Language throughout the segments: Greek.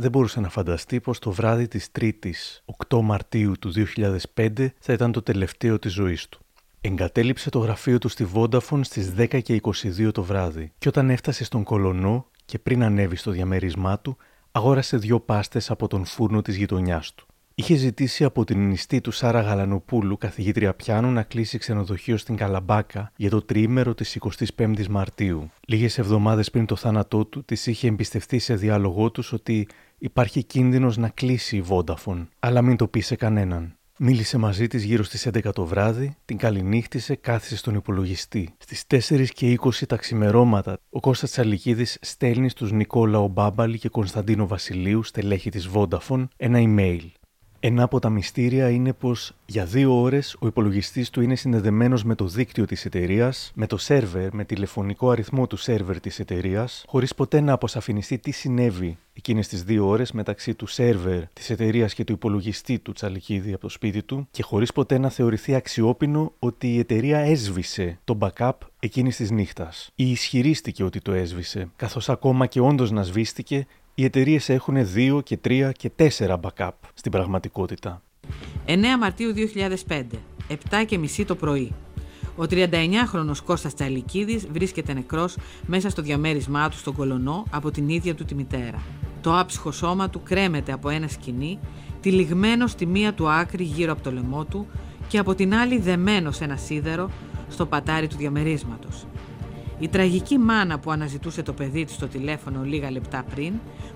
δεν μπορούσε να φανταστεί πως το βράδυ της 3η 8 Μαρτίου του 2005 θα ήταν το τελευταίο της ζωής του. Εγκατέλειψε το γραφείο του στη Vodafone στις 10 και 22 το βράδυ και όταν έφτασε στον Κολονό και πριν ανέβει στο διαμέρισμά του, αγόρασε δύο πάστες από τον φούρνο της γειτονιάς του. Είχε ζητήσει από την νηστή του Σάρα Γαλανοπούλου, καθηγήτρια πιάνου, να κλείσει ξενοδοχείο στην Καλαμπάκα για το τρίμερο της 25η Μαρτίου. Λίγες εβδομάδες πριν το θάνατό του, της είχε εμπιστευτεί σε διάλογό τους ότι υπάρχει κίνδυνος να κλείσει η Vodafone, αλλά μην το πει σε κανέναν. Μίλησε μαζί της γύρω στις 11 το βράδυ, την καληνύχτησε, κάθισε στον υπολογιστή. Στις 4 και 20 τα ξημερώματα, ο Κώστας Τσαλικίδης στέλνει στους Νικόλαο Μπάμπαλη και Κωνσταντίνο Βασιλείου, στελέχη της Vodafone, ένα email. Ένα από τα μυστήρια είναι πως για δύο ώρες ο υπολογιστής του είναι συνδεδεμένος με το δίκτυο της εταιρείας, με το σερβερ, με τηλεφωνικό αριθμό του σερβερ της εταιρείας, χωρίς ποτέ να αποσαφινιστεί τι συνέβη εκείνες τις δύο ώρες μεταξύ του σερβερ της εταιρείας και του υπολογιστή του Τσαλικίδη από το σπίτι του, και χωρίς ποτέ να θεωρηθεί αξιόπινο ότι η εταιρεία έσβησε το backup εκείνης της νύχτας. Ή ισχυρίστηκε ότι το έσβησε, καθώς ακόμα και όντως να σβήστηκε, οι εταιρείες έχουν 2 και 3 και 4 backup στην πραγματικότητα. 9 Μαρτίου 2005, 7 και μισή το πρωί. Ο 39χρονος Κώστας Τσαλικίδης βρίσκεται νεκρός μέσα στο διαμέρισμά του στον Κολονό από την ίδια του τη μητέρα. Το άψυχο σώμα του κρέμεται από ένα σκηνή, τυλιγμένο στη μία του άκρη γύρω από το λαιμό του και από την άλλη δεμένο σε ένα σίδερο στο πατάρι του διαμερίσματος. Η τραγική μάνα που αναζητούσε το παιδί της στο τηλέφωνο λίγα λεπτά πριν,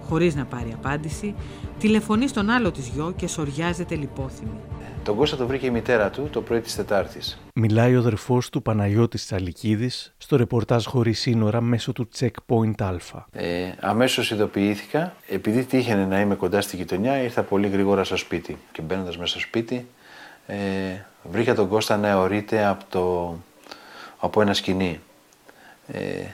χωρίς να πάρει απάντηση, τηλεφωνεί στον άλλο της γιο και σοριάζεται λιπόθυμη. Τον Κώστα το βρήκε η μητέρα του το πρωί της Τετάρτης. Μιλάει ο αδερφός του Παναγιώτης Τσαλικίδης στο ρεπορτάζ χωρίς σύνορα μέσω του Checkpoint Α. Ε, αμέσως ειδοποιήθηκα. Επειδή τύχαινε να είμαι κοντά στη γειτονιά, ήρθα πολύ γρήγορα στο σπίτι. Και μπαίνοντας μέσα στο σπίτι, ε, βρήκα τον Κώστα να αιωρείται από, το, από ένα σκηνή. Ε,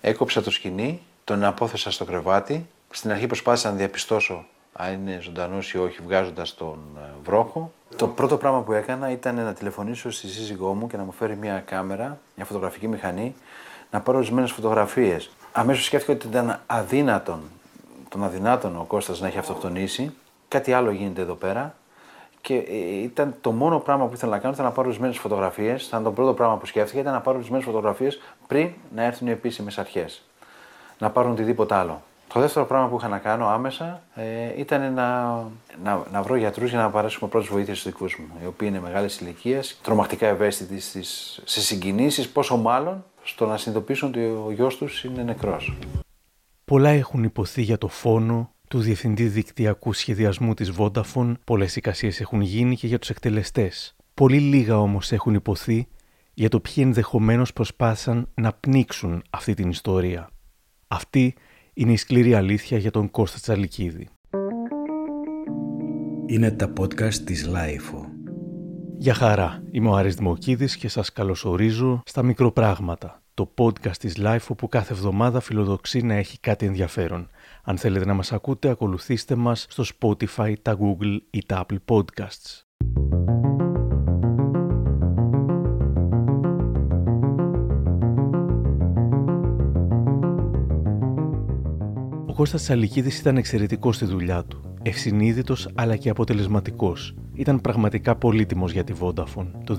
έκοψα το σκηνή, τον απόθεσα στο κρεβάτι. Στην αρχή προσπάθησα να διαπιστώσω αν είναι ζωντανός ή όχι, βγάζοντας τον ε, βρόχο. Το πρώτο πράγμα που έκανα ήταν να τηλεφωνήσω στη σύζυγό μου και να μου φέρει μια κάμερα, μια φωτογραφική μηχανή, να πάρω ορισμένες φωτογραφίες. Αμέσως σκέφτηκα ότι ήταν αδύνατον, τον αδυνάτον ο Κώστας να έχει αυτοκτονήσει. Κάτι άλλο γίνεται εδώ πέρα. Και ε, ήταν το μόνο πράγμα που ήθελα να κάνω ήταν να πάρω ορισμένες φωτογραφίες. Ήταν το πρώτο πράγμα που σκέφτηκα ήταν να πάρω ορισμένες φωτογραφίες πριν να έρθουν οι επίσημες αρχές. Να πάρουν οτιδήποτε άλλο. Το δεύτερο πράγμα που είχα να κάνω άμεσα ε, ήταν να, να, να βρω γιατρούς για να παράσχουμε πρώτες βοήθειες στους δικούς μου, οι οποίοι είναι μεγάλης ηλικίας, τρομακτικά ευαίσθητοι σε συγκινήσεις, πόσο μάλλον στο να συνειδητοποιήσουν ότι ο γιος τους είναι νεκρός. Πολλά έχουν ειπωθεί για το φόνο του Διευθυντή Δικτυακού Σχεδιασμού της Vodafone, πολλές εικασίες έχουν γίνει και για τους εκτελεστές. Πολύ λίγα όμως έχουν ειπωθεί για το ποιοι ενδεχομένως προσπάθησαν να πνίξουν αυτή την ιστορία. Αυτή είναι η σκληρή αλήθεια για τον Κώστα Τσαλικίδη. Είναι τα podcast της LiFO. Γεια χαρά, είμαι ο Άρης Δημοκίδης και σας καλωσορίζω στα Μικροπράγματα, το podcast της LiFO που κάθε εβδομάδα φιλοδοξεί να έχει κάτι ενδιαφέρον. Αν θέλετε να μας ακούτε, ακολουθήστε μας στο Spotify, τα Google ή τα Apple Podcasts. Ο Κώστας Τσαλικίδης ήταν εξαιρετικός στη δουλειά του. Ευσυνείδητος αλλά και αποτελεσματικός. Ήταν πραγματικά πολύτιμος για τη Vodafone. Το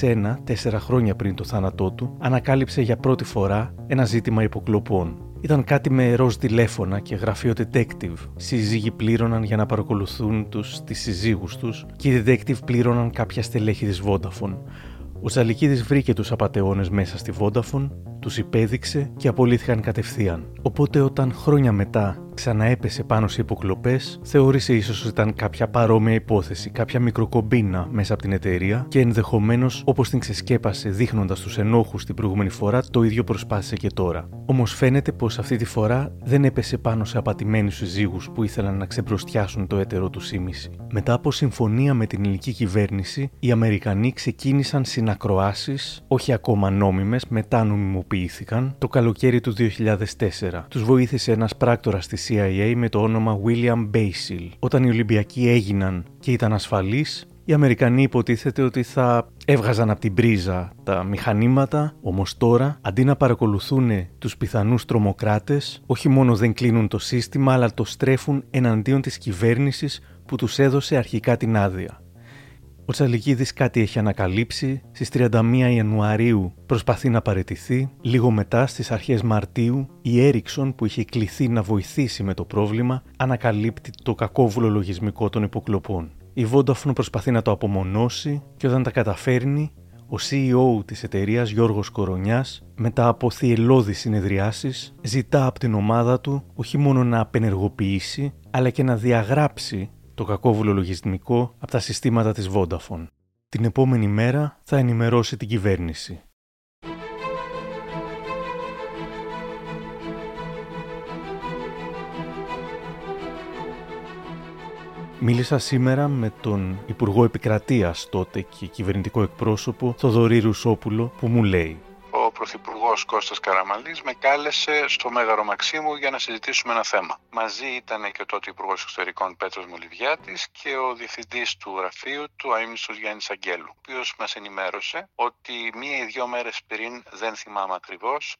2001, τέσσερα χρόνια πριν το θάνατό του, ανακάλυψε για πρώτη φορά ένα ζήτημα υποκλοπών. Ήταν κάτι με ροζ τηλέφωνα και γραφείο detective. Σύζυγοι πλήρωναν για να παρακολουθούν τους τις συζύγους τους και οι detective πλήρωναν κάποια στελέχη της Vodafone. Ο Τσαλικίδης βρήκε τους απαταιώνες μέσα στη Vodafone, τους υπέδειξε και απολύθηκαν κατευθείαν. Οπότε όταν χρόνια μετά ξαναέπεσε πάνω σε υποκλοπές, θεώρησε ίσως ότι ήταν κάποια παρόμοια υπόθεση, κάποια μικροκομπίνα μέσα από την εταιρεία και ενδεχομένως όπως την ξεσκέπασε δείχνοντας τους ενόχους την προηγούμενη φορά, το ίδιο προσπάθησε και τώρα. Όμως φαίνεται πως αυτή τη φορά δεν έπεσε πάνω σε απατημένους συζύγους που ήθελαν να ξεμπροστιάσουν το έτερο του σήμηση. Μετά από συμφωνία με την ελληνική κυβέρνηση, οι Αμερικανοί ξεκίνησαν συνακροάσεις, όχι ακόμα νόμιμες, μετά νομιμοποιήθηκαν, το καλοκαίρι του 2004. Τους βοήθησε ένας πράκτορας της CIA με το όνομα William Basil. Όταν οι Ολυμπιακοί έγιναν και ήταν ασφαλείς, Οι Αμερικανοί υποτίθεται ότι θα έβγαζαν από την πρίζα τα μηχανήματα, όμως τώρα αντί να παρακολουθούν τους πιθανούς τρομοκράτες, όχι μόνο δεν κλείνουν το σύστημα αλλά το στρέφουν εναντίον της κυβέρνησης που τους έδωσε αρχικά την άδεια. Ο Τσαλικίδης κάτι έχει ανακαλύψει, στις 31 Ιανουαρίου προσπαθεί να παρετηθεί, λίγο μετά στις αρχές Μαρτίου η Έριξον που είχε κληθεί να βοηθήσει με το πρόβλημα ανακαλύπτει το κακόβουλο λογισμικό των υποκλοπών. Η Vodafone προσπαθεί να το απομονώσει και όταν τα καταφέρνει, ο CEO της εταιρείας Γιώργος Κορονιάς, μετά από θυελώδεις συνεδριάσεις, ζητά από την ομάδα του όχι μόνο να απενεργοποιήσει, αλλά και να διαγράψει το κακόβουλο λογισμικό από τα συστήματα της Vodafone. Την επόμενη μέρα θα ενημερώσει την κυβέρνηση. Μίλησα σήμερα με τον Υπουργό Επικρατείας τότε και κυβερνητικό εκπρόσωπο Θοδωρή Ρουσόπουλο που μου λέει ο Πρωθυπουργός Κώστας Καραμαλής με κάλεσε στο Μέγαρο Μαξίμου για να συζητήσουμε ένα θέμα. Μαζί ήταν και ο τότε Υπουργός Εξωτερικών Πέτρος Μολυβιάτης και ο Διευθυντής του γραφείου του Αίμνηστο Γιάννη Αγγέλου, ο οποίος μας ενημέρωσε ότι μία ή δύο μέρες πριν, δεν θυμάμαι ακριβώς,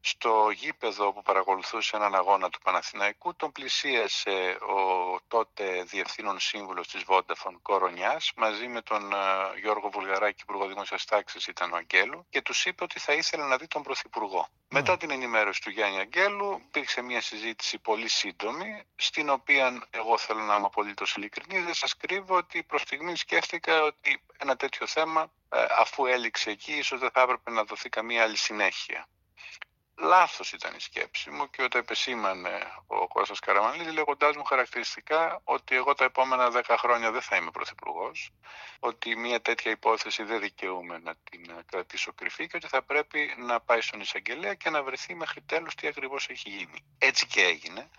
στο γήπεδο που παρακολουθούσε έναν αγώνα του Παναθηναϊκού τον πλησίασε ο τότε διευθύνων σύμβουλος της Vodafone Κορονιάς μαζί με τον Γιώργο Βουλγαράκη, Υπουργό Δημόσιας Τάξης ήταν ο Αγγέλου και τους είπε ότι θα ήθελε να δει τον Πρωθυπουργό. Μετά την ενημέρωση του Γιάννη Αγγέλου υπήρξε μια συζήτηση πολύ σύντομη στην οποία εγώ θέλω να είμαι απολύτως ειλικρινής. Δεν σας κρύβω ότι προς στιγμή σκέφτηκα ότι ένα τέτοιο θέμα αφού έληξε εκεί ίσως δεν θα έπρεπε να δοθεί καμία άλλη συνέχεια λάθος ήταν η σκέψη μου και όταν επεσήμανε ο Κώστας Καραμανλής λέγοντάς μου χαρακτηριστικά ότι εγώ τα επόμενα δέκα χρόνια δεν θα είμαι πρωθυπουργός, ότι μια τέτοια υπόθεση δεν δικαιούμαι να την κρατήσω κρυφή και ότι θα πρέπει να πάει στον εισαγγελέα και να βρεθεί μέχρι τέλος τι ακριβώς έχει γίνει. Έτσι και έγινε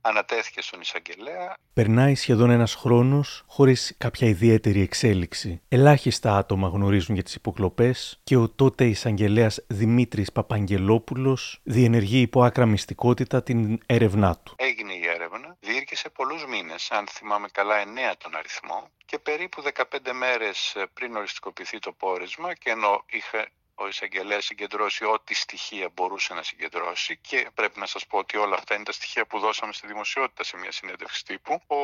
ανατέθηκε στον εισαγγελέα. Περνάει σχεδόν ένας χρόνος χωρίς κάποια ιδιαίτερη εξέλιξη. Ελάχιστα άτομα γνωρίζουν για τις υποκλοπές και ο τότε εισαγγελέας Δημήτρης Παπαγγελόπουλος διενεργεί υπό άκρα μυστικότητα την έρευνά του. Έγινε η έρευνα, διήρκησε πολλούς μήνες, αν θυμάμαι καλά εννέα τον αριθμό και περίπου 15 μέρες πριν οριστικοποιηθεί το πόρισμα και ενώ είχε ο εισαγγελέας συγκεντρώσει ό,τι στοιχεία μπορούσε να συγκεντρώσει και πρέπει να σας πω ότι όλα αυτά είναι τα στοιχεία που δώσαμε στη δημοσιότητα σε μια συνέντευξη τύπου. Ο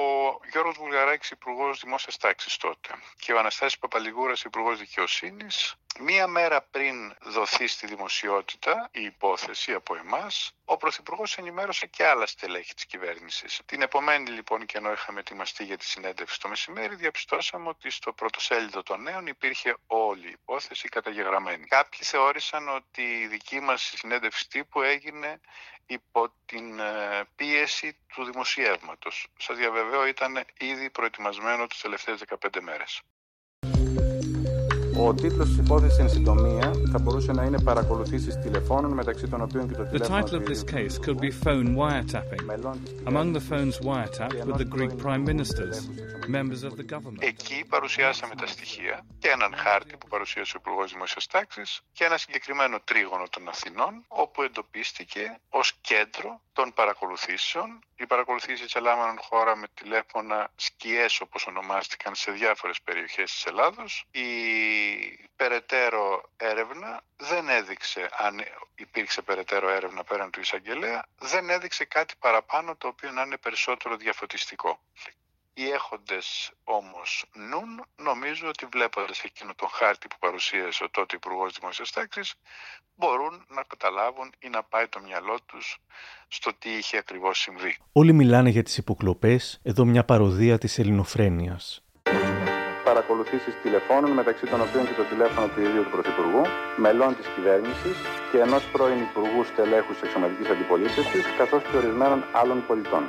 Γιώργος Βουλγαράκης, Υπουργός Δημόσιας Τάξης τότε, και ο Αναστάσης Παπαλιγούρας, Υπουργός Δικαιοσύνης, Μία μέρα πριν δοθεί στη δημοσιότητα η υπόθεση από εμάς, ο Πρωθυπουργός ενημέρωσε και άλλα στελέχη της κυβέρνησης. Την επομένη λοιπόν και ενώ είχαμε ετοιμαστεί για τη συνέντευξη το μεσημέρι, διαπιστώσαμε ότι στο πρωτοσέλιδο των νέων υπήρχε όλη η υπόθεση καταγεγραμμένη. Κάποιοι θεώρησαν ότι η δική μας συνέντευξη τύπου έγινε υπό την ε, πίεση του δημοσιεύματος. Σας διαβεβαίω ήταν ήδη προετοιμασμένο τις τελευταίες 15 μέρες. Ο τίτλος της υπόθεσης εν συντομία θα μπορούσε να είναι παρακολουθήσεις τηλεφώνων μεταξύ των οποίων και το τηλέφωνο... The title of this case could be phone wiretapping. Among the phones wiretapped were the Greek prime ministers, members of the government. Εκεί παρουσιάσαμε τα στοιχεία και έναν χάρτη που παρουσίασε ο Υπουργός Δημόσιας Τάξης και ένα συγκεκριμένο τρίγωνο των Αθηνών όπου εντοπίστηκε ως κέντρο των παρακολουθήσεων. Οι παρακολουθήσεις ελάμβαναν χώρα με τηλέφωνα σκιές όπως ονομάστηκαν σε διάφορες περιοχές της Ελλάδος. Η περαιτέρω έρευνα δεν έδειξε, αν υπήρξε περαιτέρω έρευνα πέραν του εισαγγελέα, δεν έδειξε κάτι παραπάνω το οποίο να είναι περισσότερο διαφωτιστικό. Οι έχοντες όμως νουν, νομίζω ότι βλέποντας εκείνο τον χάρτη που παρουσίασε ο τότε Υπουργός Δημόσιας Τάξης, μπορούν να καταλάβουν ή να πάει το μυαλό τους στο τι είχε ακριβώς συμβεί. Όλοι μιλάνε για τις υποκλοπές, εδώ μια παροδία της ελληνοφρένειας παρακολουθήσεις τηλεφώνων μεταξύ των οποίων και το τηλέφωνο του ιδίου του Πρωθυπουργού, μελών της κυβέρνησης και ενός πρώην Υπουργού Στελέχους Εξωματικής Αντιπολίτευσης, καθώς και ορισμένων άλλων πολιτών.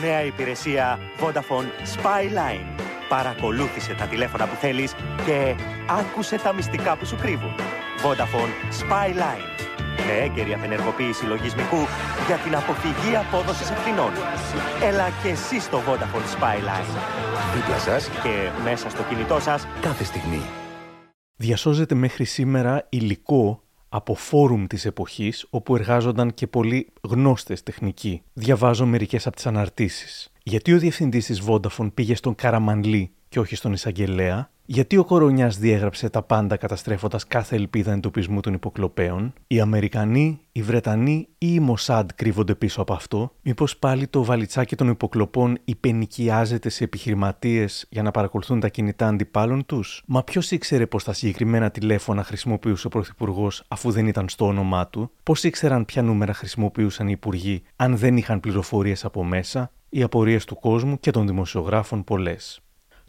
Νέα υπηρεσία Vodafone Spyline. Παρακολούθησε τα τηλέφωνα που θέλεις και άκουσε τα μυστικά που σου κρύβουν. Vodafone Spyline με έγκαιρη απενεργοποίηση λογισμικού για την αποφυγή απόδοσης ευθυνών. Έλα και εσύ στο Vodafone Spyline. Δίπλα σας και μέσα στο κινητό σας κάθε στιγμή. Διασώζεται μέχρι σήμερα υλικό από φόρουμ της εποχής όπου εργάζονταν και πολλοί γνώστες τεχνικοί. Διαβάζω μερικές από τις αναρτήσεις. Γιατί ο διευθυντής της Vodafone πήγε στον Καραμανλή και και όχι στον εισαγγελέα, γιατί ο Κορονιάς διέγραψε τα πάντα καταστρέφοντας κάθε ελπίδα εντοπισμού των υποκλοπέων, οι Αμερικανοί, οι Βρετανοί ή οι Μοσάντ κρύβονται πίσω από αυτό, μήπως πάλι το βαλιτσάκι των υποκλοπών υπενικιάζεται σε επιχειρηματίες για να παρακολουθούν τα κινητά αντιπάλων τους; Μα ποιος ήξερε πως τα συγκεκριμένα τηλέφωνα χρησιμοποιούσε ο Πρωθυπουργός αφού δεν ήταν στο όνομά του, πώς ήξεραν ποια νούμερα χρησιμοποιούσαν οι υπουργοί αν δεν είχαν πληροφορίες από μέσα, οι απορίες του κόσμου και των δημοσιογράφων πολλές;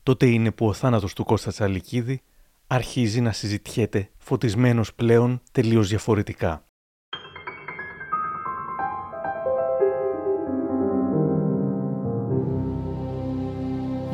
Τότε είναι που ο θάνατος του Κώστα Τσαλικίδη αρχίζει να συζητιέται φωτισμένος πλέον τελείως διαφορετικά.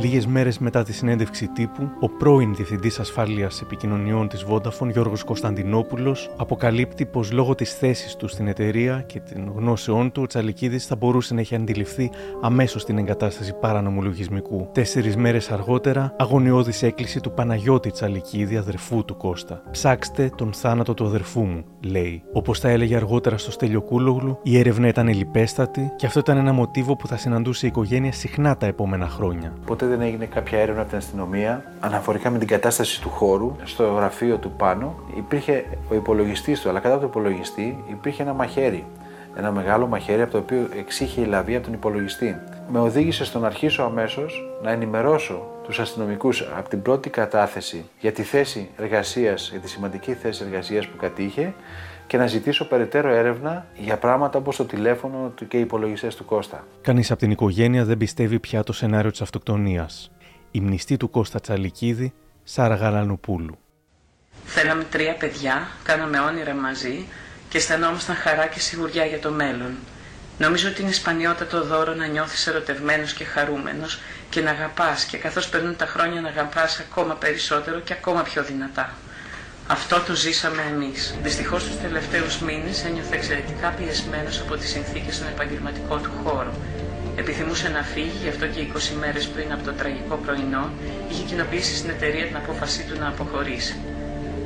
Λίγες μέρες μετά τη συνέντευξη τύπου, ο πρώην Διευθυντής Ασφάλειας Επικοινωνιών της Vodafone, Γιώργος Κωνσταντινόπουλος, αποκαλύπτει πως λόγω της θέσης του στην εταιρεία και των γνώσεών του, ο Τσαλικίδης θα μπορούσε να έχει αντιληφθεί αμέσως την εγκατάσταση παράνομου λογισμικού. Τέσσερις μέρες αργότερα, αγωνιώδης έκκληση του Παναγιώτη Τσαλικίδη, αδερφού του Κώστα. Ψάξτε τον θάνατο του αδερφού μου, λέει. Όπως τα έλεγε αργότερα στο Στέλιο Κούλογλου, η έρευνα ήταν λιπέστατη και αυτό ήταν ένα μοτίβο που θα συναντούσε η οικογένεια συχνά τα επόμενα χρόνια. Ποτέ δεν έγινε κάποια έρευνα από την αστυνομία αναφορικά με την κατάσταση του χώρου. Στο γραφείο του πάνω υπήρχε ο υπολογιστής του, αλλά κατά το υπολογιστή υπήρχε ένα μαχαίρι. Ένα μεγάλο μαχαίρι από το οποίο εξήχε η λαβή από τον υπολογιστή. Με οδήγησε στο να αρχίσω αμέσως να ενημερώσω τους αστυνομικούς από την πρώτη κατάθεση για τη θέση εργασίας, για τη σημαντική θέση εργασίας που κατήχε και να ζητήσω περαιτέρω έρευνα για πράγματα όπως το τηλέφωνο του και οι υπολογιστές του Κώστα. Κανείς από την οικογένεια δεν πιστεύει πια το σενάριο της αυτοκτονίας. Η μνηστή του Κώστα Τσαλικίδη, Σάρα Γαλανοπούλου. Θέλαμε τρία παιδιά, κάναμε όνειρα μαζί και αισθανόμασταν χαρά και σιγουριά για το μέλλον. Νομίζω ότι είναι σπανιότατο δώρο να νιώθεις ερωτευμένος και χαρούμενος και να αγαπάς και καθώς περνούν τα χρόνια να αγαπάς ακόμα περισσότερο και ακόμα πιο δυνατά. Αυτό το ζήσαμε εμείς. Δυστυχώς τους τελευταίους μήνες ένιωθε εξαιρετικά πιεσμένος από τις συνθήκες στον επαγγελματικό του χώρο. Επιθυμούσε να φύγει, γι' αυτό και 20 μέρες πριν από το τραγικό πρωινό είχε κοινοποιήσει στην εταιρεία την απόφασή του να αποχωρήσει.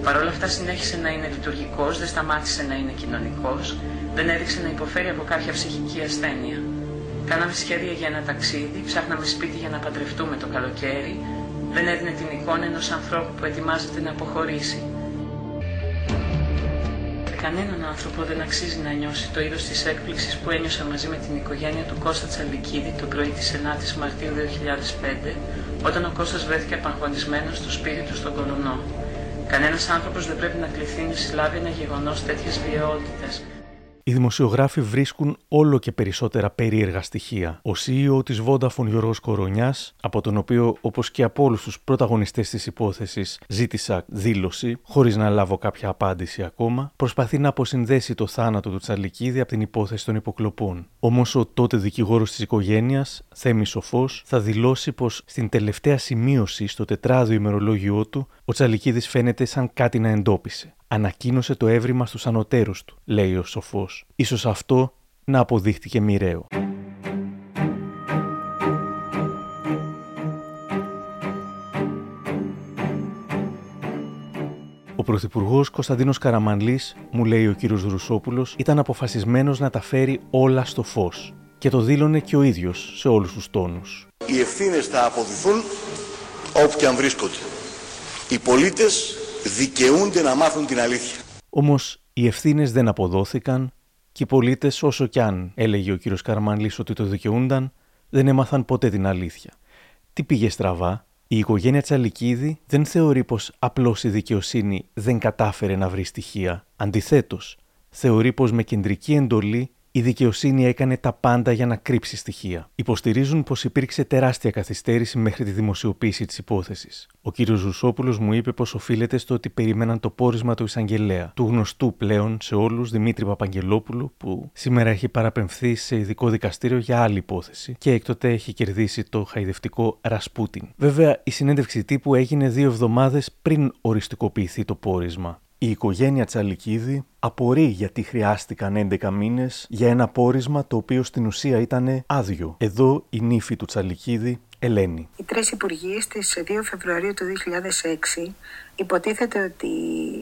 Παρ' όλα αυτά συνέχισε να είναι λειτουργικός, δεν σταμάτησε να είναι κοινωνικός, δεν έδειξε να υποφέρει από κάποια ψυχική ασθένεια. Κάναμε σχέδια για ένα ταξίδι, ψάχναμε σπίτι για να παντρευτούμε το καλοκαίρι, δεν έδινε την εικόνα ενός ανθρώπου που ετοιμάζεται να αποχωρήσει. Κανέναν άνθρωπο δεν αξίζει να νιώσει το είδος της έκπληξης που ένιωσα μαζί με την οικογένεια του Κώστα Τσαλικίδη το πρωί της 9ης Μαρτίου 2005, όταν ο Κώστας βρέθηκε απαγχωνισμένος στο σπίτι του στον Κολονό. Κανένας άνθρωπος δεν πρέπει να κληθεί να συλλάβει ένα γεγονός τέτοιας βιαιότητας, οι δημοσιογράφοι βρίσκουν όλο και περισσότερα περίεργα στοιχεία. Ο CEO της Vodafone Γιώργος Κορονιάς, από τον οποίο όπως και από όλους τους πρωταγωνιστές της υπόθεσης ζήτησα δήλωση, χωρίς να λάβω κάποια απάντηση ακόμα, προσπαθεί να αποσυνδέσει το θάνατο του Τσαλικίδη από την υπόθεση των υποκλοπών. Όμως ο τότε δικηγόρος της οικογένειας, Θέμης Σοφός, θα δηλώσει πως στην τελευταία σημείωση στο τετράδιο ημερολόγιό του, ο Τσαλικίδης φαίνεται σαν κάτι να εντόπισε ανακοίνωσε το έβριμα στους ανωτέρους του, λέει ο σοφός. Ίσως αυτό να αποδείχτηκε μοιραίο. Ο Πρωθυπουργός Κωνσταντίνος Καραμανλή, μου λέει ο κύριος Ρουσόπουλος, ήταν αποφασισμένος να τα φέρει όλα στο φως. Και το δήλωνε και ο ίδιος σε όλους τους τόνους. Οι ευθύνες θα αποδειθούν όπου και αν βρίσκονται. Οι πολίτες δικαιούνται να μάθουν την αλήθεια. Όμως οι ευθύνες δεν αποδόθηκαν και οι πολίτες, όσο κι αν έλεγε ο κύριος Καρμανλή ότι το δικαιούνταν, δεν έμαθαν ποτέ την αλήθεια. Τι πήγε στραβά, η οικογένεια Τσαλικίδη δεν θεωρεί πως απλώς η δικαιοσύνη δεν κατάφερε να βρει στοιχεία. Αντιθέτως, θεωρεί πως με κεντρική εντολή η δικαιοσύνη έκανε τα πάντα για να κρύψει στοιχεία. Υποστηρίζουν πως υπήρξε τεράστια καθυστέρηση μέχρι τη δημοσιοποίηση της υπόθεσης. Ο κ. Ζουσόπουλος μου είπε πως οφείλεται στο ότι περίμεναν το πόρισμα του εισαγγελέα, του γνωστού πλέον σε όλους Δημήτρη Παπαγγελόπουλου, που σήμερα έχει παραπεμφθεί σε ειδικό δικαστήριο για άλλη υπόθεση και έκτοτε έχει κερδίσει το χαϊδευτικό Ρασπούτιν. Βέβαια, η συνέντευξη τύπου έγινε δύο εβδομάδες πριν οριστικοποιηθεί το πόρισμα. Η οικογένεια Τσαλικίδη απορεί γιατί χρειάστηκαν 11 μήνες για ένα πόρισμα το οποίο στην ουσία ήταν άδειο. Εδώ η νύφη του Τσαλικίδη Ελένη. Οι τρεις υπουργοί στις 2 Φεβρουαρίου του 2006 υποτίθεται ότι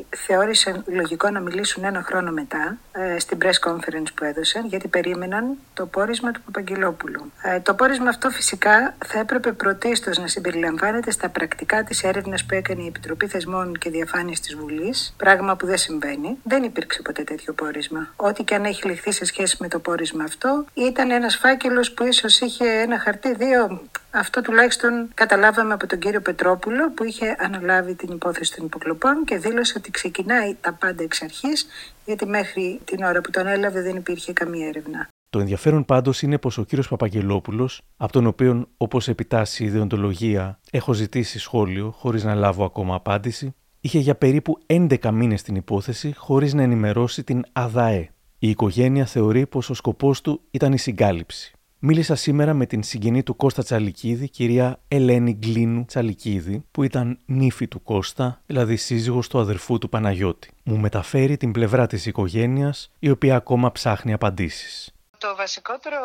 θεώρησαν λογικό να μιλήσουν ένα χρόνο μετά ε, στην press conference που έδωσαν γιατί περίμεναν το πόρισμα του Παπαγγελόπουλου. Ε, το πόρισμα αυτό φυσικά θα έπρεπε πρωτίστως να συμπεριλαμβάνεται στα πρακτικά της έρευνας που έκανε η Επιτροπή Θεσμών και Διαφάνειας της Βουλής, πράγμα που δεν συμβαίνει. Δεν υπήρξε ποτέ τέτοιο πόρισμα. Ό,τι και αν έχει ληχθεί σε σχέση με το πόρισμα αυτό ήταν ένας φάκελος που ίσως είχε ένα χαρτί δύο αυτό τουλάχιστον καταλάβαμε από τον κύριο Πετρόπουλο που είχε αναλάβει την υπόθεση των υποκλοπών και δήλωσε ότι ξεκινάει τα πάντα εξ αρχής γιατί μέχρι την ώρα που τον έλαβε δεν υπήρχε καμία έρευνα. Το ενδιαφέρον πάντως είναι πως ο κύριος Παπαγγελόπουλος, από τον οποίο, όπως επιτάσσει η ιδεοντολογία, έχω ζητήσει σχόλιο χωρίς να λάβω ακόμα απάντηση, είχε για περίπου 11 μήνες την υπόθεση χωρίς να ενημερώσει την ΑΔΑΕ. Η οικογένεια θεωρεί πως ο σκοπός του ήταν η συγκάλυψη. Μίλησα σήμερα με την συγγενή του Κώστα Τσαλικίδη, κυρία Ελένη Γκλίνου Τσαλικίδη, που ήταν νύφη του Κώστα, δηλαδή σύζυγος του αδερφού του Παναγιώτη. Μου μεταφέρει την πλευρά της οικογένειας, η οποία ακόμα ψάχνει απαντήσεις. Το βασικότερο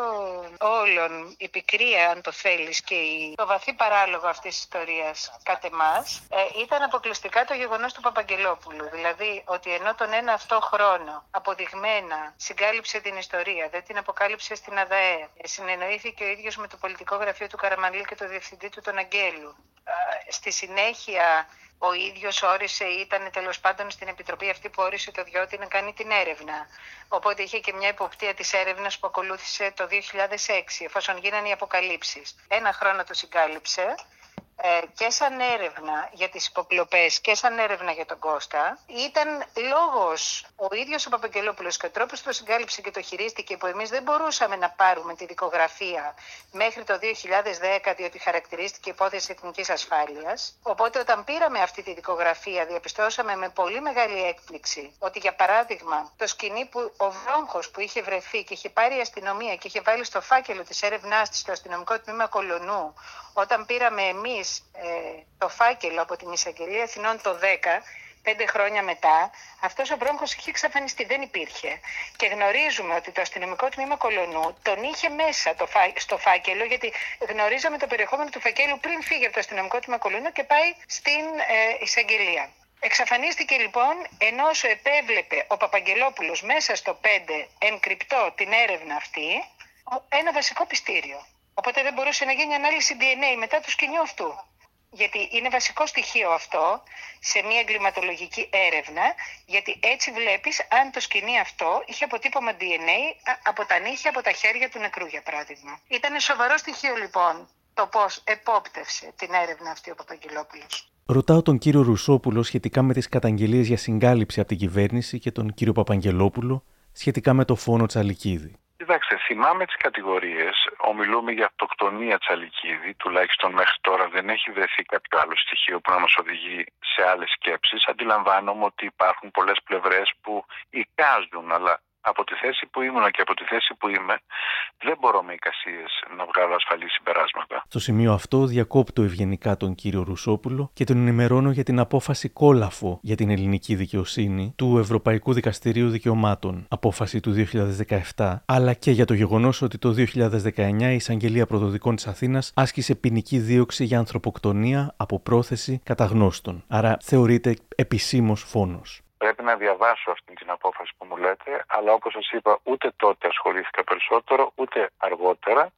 όλων, η πικρία αν το θέλεις και το βαθύ παράλογο αυτής της ιστορίας κατ' εμάς, ε, ήταν αποκλειστικά το γεγονός του Παπαγγελόπουλου. Δηλαδή ότι ενώ τον ένα αυτό χρόνο αποδειγμένα συγκάλυψε την ιστορία, δεν την αποκάλυψε στην ΑΔΑΕ, ε, συνεννοήθηκε ο ίδιος με το πολιτικό γραφείο του Καραμαλή και το διευθυντή του τον Αγγέλου. Ε, στη συνέχεια ο ίδιος όρισε, ήταν τέλος πάντων στην επιτροπή αυτή που όρισε το Διώτη να κάνει την έρευνα. Οπότε είχε και μια υποπτία της έρευνας που ακολούθησε το 2006, εφόσον γίνανε οι αποκαλύψεις. Ένα χρόνο το συγκάλυψε ε, και σαν έρευνα για τις υποκλοπές και σαν έρευνα για τον Κώστα ήταν λόγος ο ίδιος ο Παπαγγελόπουλος και ο τρόπος που το συγκάλυψε και το χειρίστηκε που εμείς δεν μπορούσαμε να πάρουμε τη δικογραφία μέχρι το 2010 διότι χαρακτηρίστηκε υπόθεση εθνικής ασφάλειας. Οπότε όταν πήραμε αυτή τη δικογραφία διαπιστώσαμε με πολύ μεγάλη έκπληξη ότι για παράδειγμα το σκηνή που ο βρόγχος που είχε βρεθεί και είχε πάρει η αστυνομία και είχε βάλει στο φάκελο της έρευνάς της στο αστυνομικό τμήμα Κολονού όταν πήραμε εμείς ε, το φάκελο από την εισαγγελία Αθηνών το 10, πέντε χρόνια μετά, αυτός ο μπρόμχος είχε εξαφανιστεί, δεν υπήρχε. Και γνωρίζουμε ότι το αστυνομικό τμήμα Κολονού τον είχε μέσα το στο φάκελο, γιατί γνωρίζαμε το περιεχόμενο του φακέλου πριν φύγει από το αστυνομικό τμήμα Κολονού και πάει στην ε, εισαγγελία. Εξαφανίστηκε λοιπόν ενώ όσο επέβλεπε ο Παπαγγελόπουλος μέσα στο 5 εγκρυπτό την έρευνα αυτή ένα βασικό πιστήριο. Οπότε δεν μπορούσε να γίνει ανάλυση DNA μετά του σκηνιού αυτού. Γιατί είναι βασικό στοιχείο αυτό σε μια εγκληματολογική έρευνα, γιατί έτσι βλέπεις αν το σκηνή αυτό είχε αποτύπωμα DNA από τα νύχια, από τα χέρια του νεκρού, για παράδειγμα. Ήταν σοβαρό στοιχείο λοιπόν το πώς επόπτευσε την έρευνα αυτή ο Παπαγγελόπουλος. Ρωτάω τον κύριο Ρουσόπουλο σχετικά με τις καταγγελίες για συγκάλυψη από την κυβέρνηση και τον κύριο Παπαγγελόπουλο σχετικά με το φόνο Τσαλικίδη. Κοιτάξτε, θυμάμαι τις κατηγορίες. Ομιλούμε για αυτοκτονία Τσαλικίδη. Τουλάχιστον μέχρι τώρα δεν έχει βρεθεί κάποιο άλλο στοιχείο που να μας οδηγεί σε άλλες σκέψεις. Αντιλαμβάνομαι ότι υπάρχουν πολλές πλευρές που εικάζουν, αλλά από τη θέση που ήμουν και από τη θέση που είμαι, δεν μπορώ με εικασίες να βγάλω ασφαλή συμπεράσματα. Στο σημείο αυτό διακόπτω ευγενικά τον κύριο Ρουσόπουλο και τον ενημερώνω για την απόφαση κόλαφο για την ελληνική δικαιοσύνη του Ευρωπαϊκού Δικαστηρίου Δικαιωμάτων, απόφαση του 2017, αλλά και για το γεγονός ότι το 2019 η Εισαγγελία Προδοδικών της Αθήνας άσκησε ποινική δίωξη για ανθρωποκτονία από πρόθεση καταγνώστων. Άρα θεωρείται επισήμως φόνος. Πρέπει να διαβάσω αυτή την απόφαση που μου λέτε, αλλά όπως σας είπα ούτε τότε ασχολήθηκα περισσότερο, ούτε αργότερα.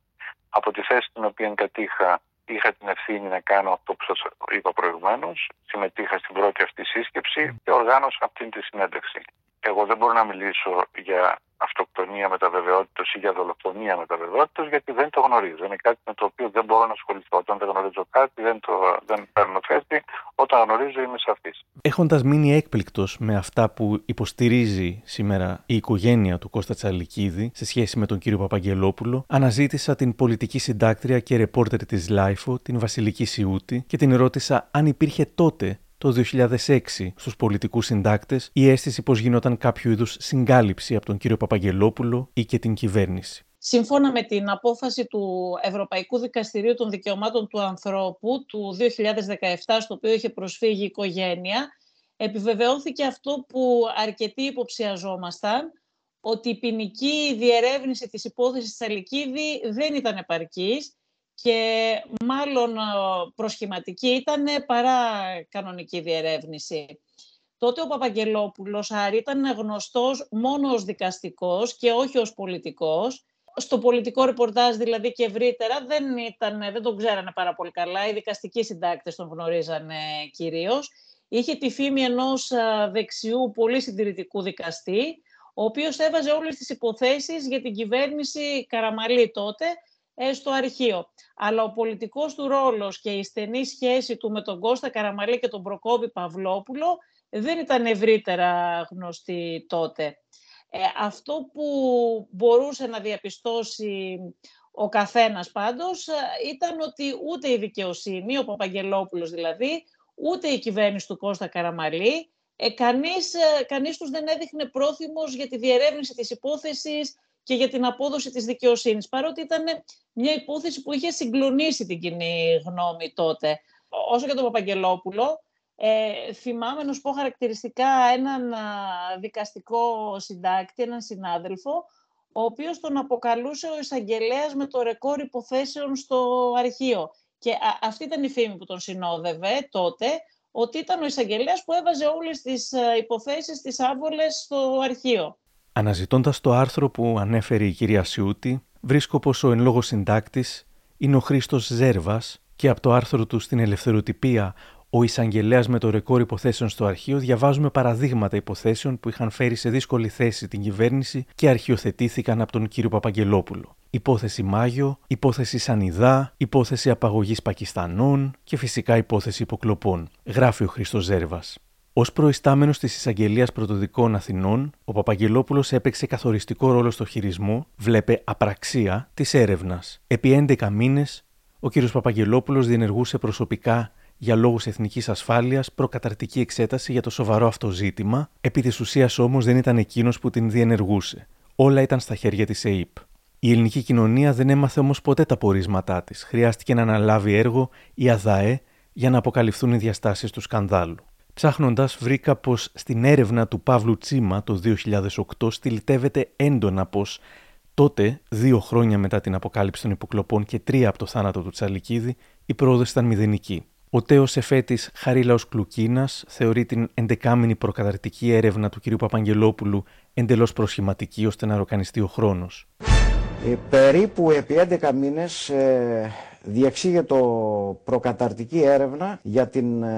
Από τη θέση την οποία κατείχα είχα την ευθύνη να κάνω αυτό που σας είπα προηγουμένως. Συμμετείχα στην πρώτη αυτή σύσκεψη και οργάνωσα αυτή τη συνέντευξη. Εγώ δεν μπορώ να μιλήσω για αυτοκτονία μετά βεβαιότητας ή για δολοφονία μετά βεβαιότητας, γιατί δεν το γνωρίζω. Είναι κάτι με το οποίο δεν μπορώ να ασχοληθώ. Όταν δεν γνωρίζω κάτι, δεν, το, δεν παίρνω θέση. Όταν γνωρίζω, είμαι σαφής. Έχοντας μείνει έκπληκτος με αυτά που υποστηρίζει σήμερα η οικογένεια του Κώστα Τσαλικίδη σε σχέση με τον κύριο Παπαγγελόπουλο, αναζήτησα την πολιτική συντάκτρια και ρεπόρτερ της LiFO, την Βασιλική Σιούτη, και την ρώτησα αν υπήρχε τότε το 2006 στους πολιτικούς συντάκτες η αίσθηση πως γινόταν κάποιο είδους συγκάλυψη από τον κύριο Παπαγγελόπουλο ή και την κυβέρνηση. Σύμφωνα με την απόφαση του Ευρωπαϊκού Δικαστηρίου των Δικαιωμάτων του Ανθρώπου του 2017, στο οποίο είχε προσφύγει η οικογένεια, επιβεβαιώθηκε αυτό που αρκετοί υποψιαζόμασταν, ότι η ποινική διερεύνηση της υπόθεσης της Αλικίδη δεν ήταν επαρκής και μάλλον προσχηματική ήταν παρά κανονική διερεύνηση. Τότε ο Παπαγγελόπουλος Άρη ήταν γνωστός μόνος ως δικαστικός και όχι ως πολιτικός. Στο πολιτικό ρεπορτάζ δηλαδή και ευρύτερα δεν, ήταν, δεν τον ξέρανε πάρα πολύ καλά. Οι δικαστικοί συντάκτες τον γνωρίζανε κυρίως. Είχε τη φήμη ενός δεξιού πολύ συντηρητικού δικαστή, ο οποίος έβαζε όλες τις υποθέσεις για την κυβέρνηση Καραμαλή τότε ε, στο αρχείο. Αλλά ο πολιτικός του ρόλος και η στενή σχέση του με τον Κώστα Καραμαλή και τον Προκόβη Παυλόπουλο δεν ήταν ευρύτερα γνωστή τότε. Ε, αυτό που μπορούσε να διαπιστώσει ο καθένας πάντως ε, ήταν ότι ούτε η δικαιοσύνη, ο Παπαγγελόπουλος δηλαδή, ούτε η κυβέρνηση του Κώστα Καραμαλή, ε, κανείς, ε, κανείς τους δεν έδειχνε πρόθυμος για τη διερεύνηση της υπόθεσης και για την απόδοση της δικαιοσύνης, παρότι ήταν μια υπόθεση που είχε συγκλονίσει την κοινή γνώμη τότε. Όσο και τον Παπαγγελόπουλο, ε, θυμάμαι να σου πω χαρακτηριστικά έναν δικαστικό συντάκτη, έναν συνάδελφο, ο οποίος τον αποκαλούσε ο εισαγγελέας με το ρεκόρ υποθέσεων στο αρχείο. Και αυτή ήταν η φήμη που τον συνόδευε τότε, ότι ήταν ο εισαγγελέας που έβαζε όλες τις υποθέσεις, τις άβολες στο αρχείο. Αναζητώντας το άρθρο που ανέφερε η κυρία Σιούτη, βρίσκω πως ο εν λόγω συντάκτης είναι ο Χρήστος Ζέρβας και από το άρθρο του στην Ελευθεροτυπία ο εισαγγελέας με το ρεκόρ υποθέσεων στο αρχείο διαβάζουμε παραδείγματα υποθέσεων που είχαν φέρει σε δύσκολη θέση την κυβέρνηση και αρχιοθετήθηκαν από τον κύριο Παπαγγελόπουλο. Υπόθεση Μάγιο, υπόθεση Σανιδά, υπόθεση απαγωγής Πακιστανών και φυσικά υπόθεση υποκλοπών. Γράφει ο Χρήστος Ζέρβας. Ω προϊστάμενος της Εισαγγελίας Πρωτοδικών Αθηνών, ο Παπαγγελόπουλος έπαιξε καθοριστικό ρόλο στο χειρισμό, βλέπε απραξία, της έρευνας. Επί 11 μήνες, ο κ. Παπαγγελόπουλος διενεργούσε προσωπικά για λόγους εθνικής ασφάλειας προκαταρτική εξέταση για το σοβαρό αυτό ζήτημα, επί της ουσίας όμως δεν ήταν εκείνος που την διενεργούσε. Όλα ήταν στα χέρια της ΕΕΠ. Η ελληνική κοινωνία δεν έμαθε όμως ποτέ τα πορίσματά της. Χρειάστηκε να αναλάβει έργο η ΑΔΑΕ για να αποκαλυφθούν οι διαστάσεις του σκανδάλου. Ψάχνοντα, βρήκα πως στην έρευνα του Παύλου Τσίμα το 2008 στυλιτεύεται έντονα πως τότε, δύο χρόνια μετά την αποκάλυψη των υποκλοπών και τρία από το θάνατο του Τσαλικίδη, η πρόοδος ήταν μηδενική. Ο τέος εφέτης Χαρίλαος Κλουκίνας θεωρεί την εντεκάμινη προκαταρτική έρευνα του κ. Παπαγγελόπουλου εντελώς προσχηματική ώστε να ροκανιστεί ο χρόνος. Ε, περίπου επί 11 μήνες ε, διεξήγε το προκαταρτική έρευνα για την ε,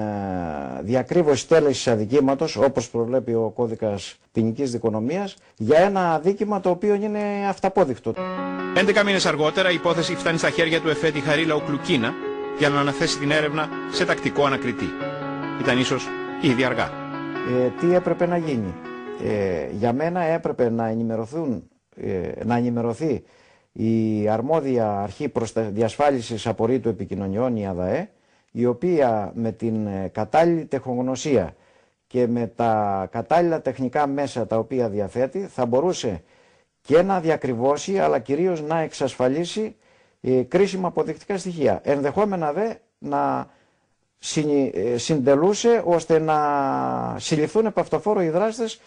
διακρύβωση τέλεσης αδικήματος, όπως προβλέπει ο κώδικας ποινικής δικονομίας, για ένα αδίκημα το οποίο είναι αυταπόδεικτο. 11 μήνες αργότερα η υπόθεση φτάνει στα χέρια του εφέτη Χαρίλαου Κλουκίνα για να αναθέσει την έρευνα σε τακτικό ανακριτή. Ήταν ίσως ήδη αργά. Ε, τι έπρεπε να γίνει; Ε, για μένα έπρεπε να, ενημερωθούν, ε, να ενημερωθεί η αρμόδια αρχή διασφάλισης απορρίτου επικοινωνιών, η ΑΔΑΕ, η οποία με την ε, κατάλληλη τεχνογνωσία και με τα κατάλληλα τεχνικά μέσα τα οποία διαθέτει θα μπορούσε και να διακριβώσει αλλά κυρίως να εξασφαλίσει ε, κρίσιμα αποδεικτικά στοιχεία. Ενδεχόμενα δε να ε, συντελούσε ώστε να συλληφθούν επ' αυτοφόρο οι δράστες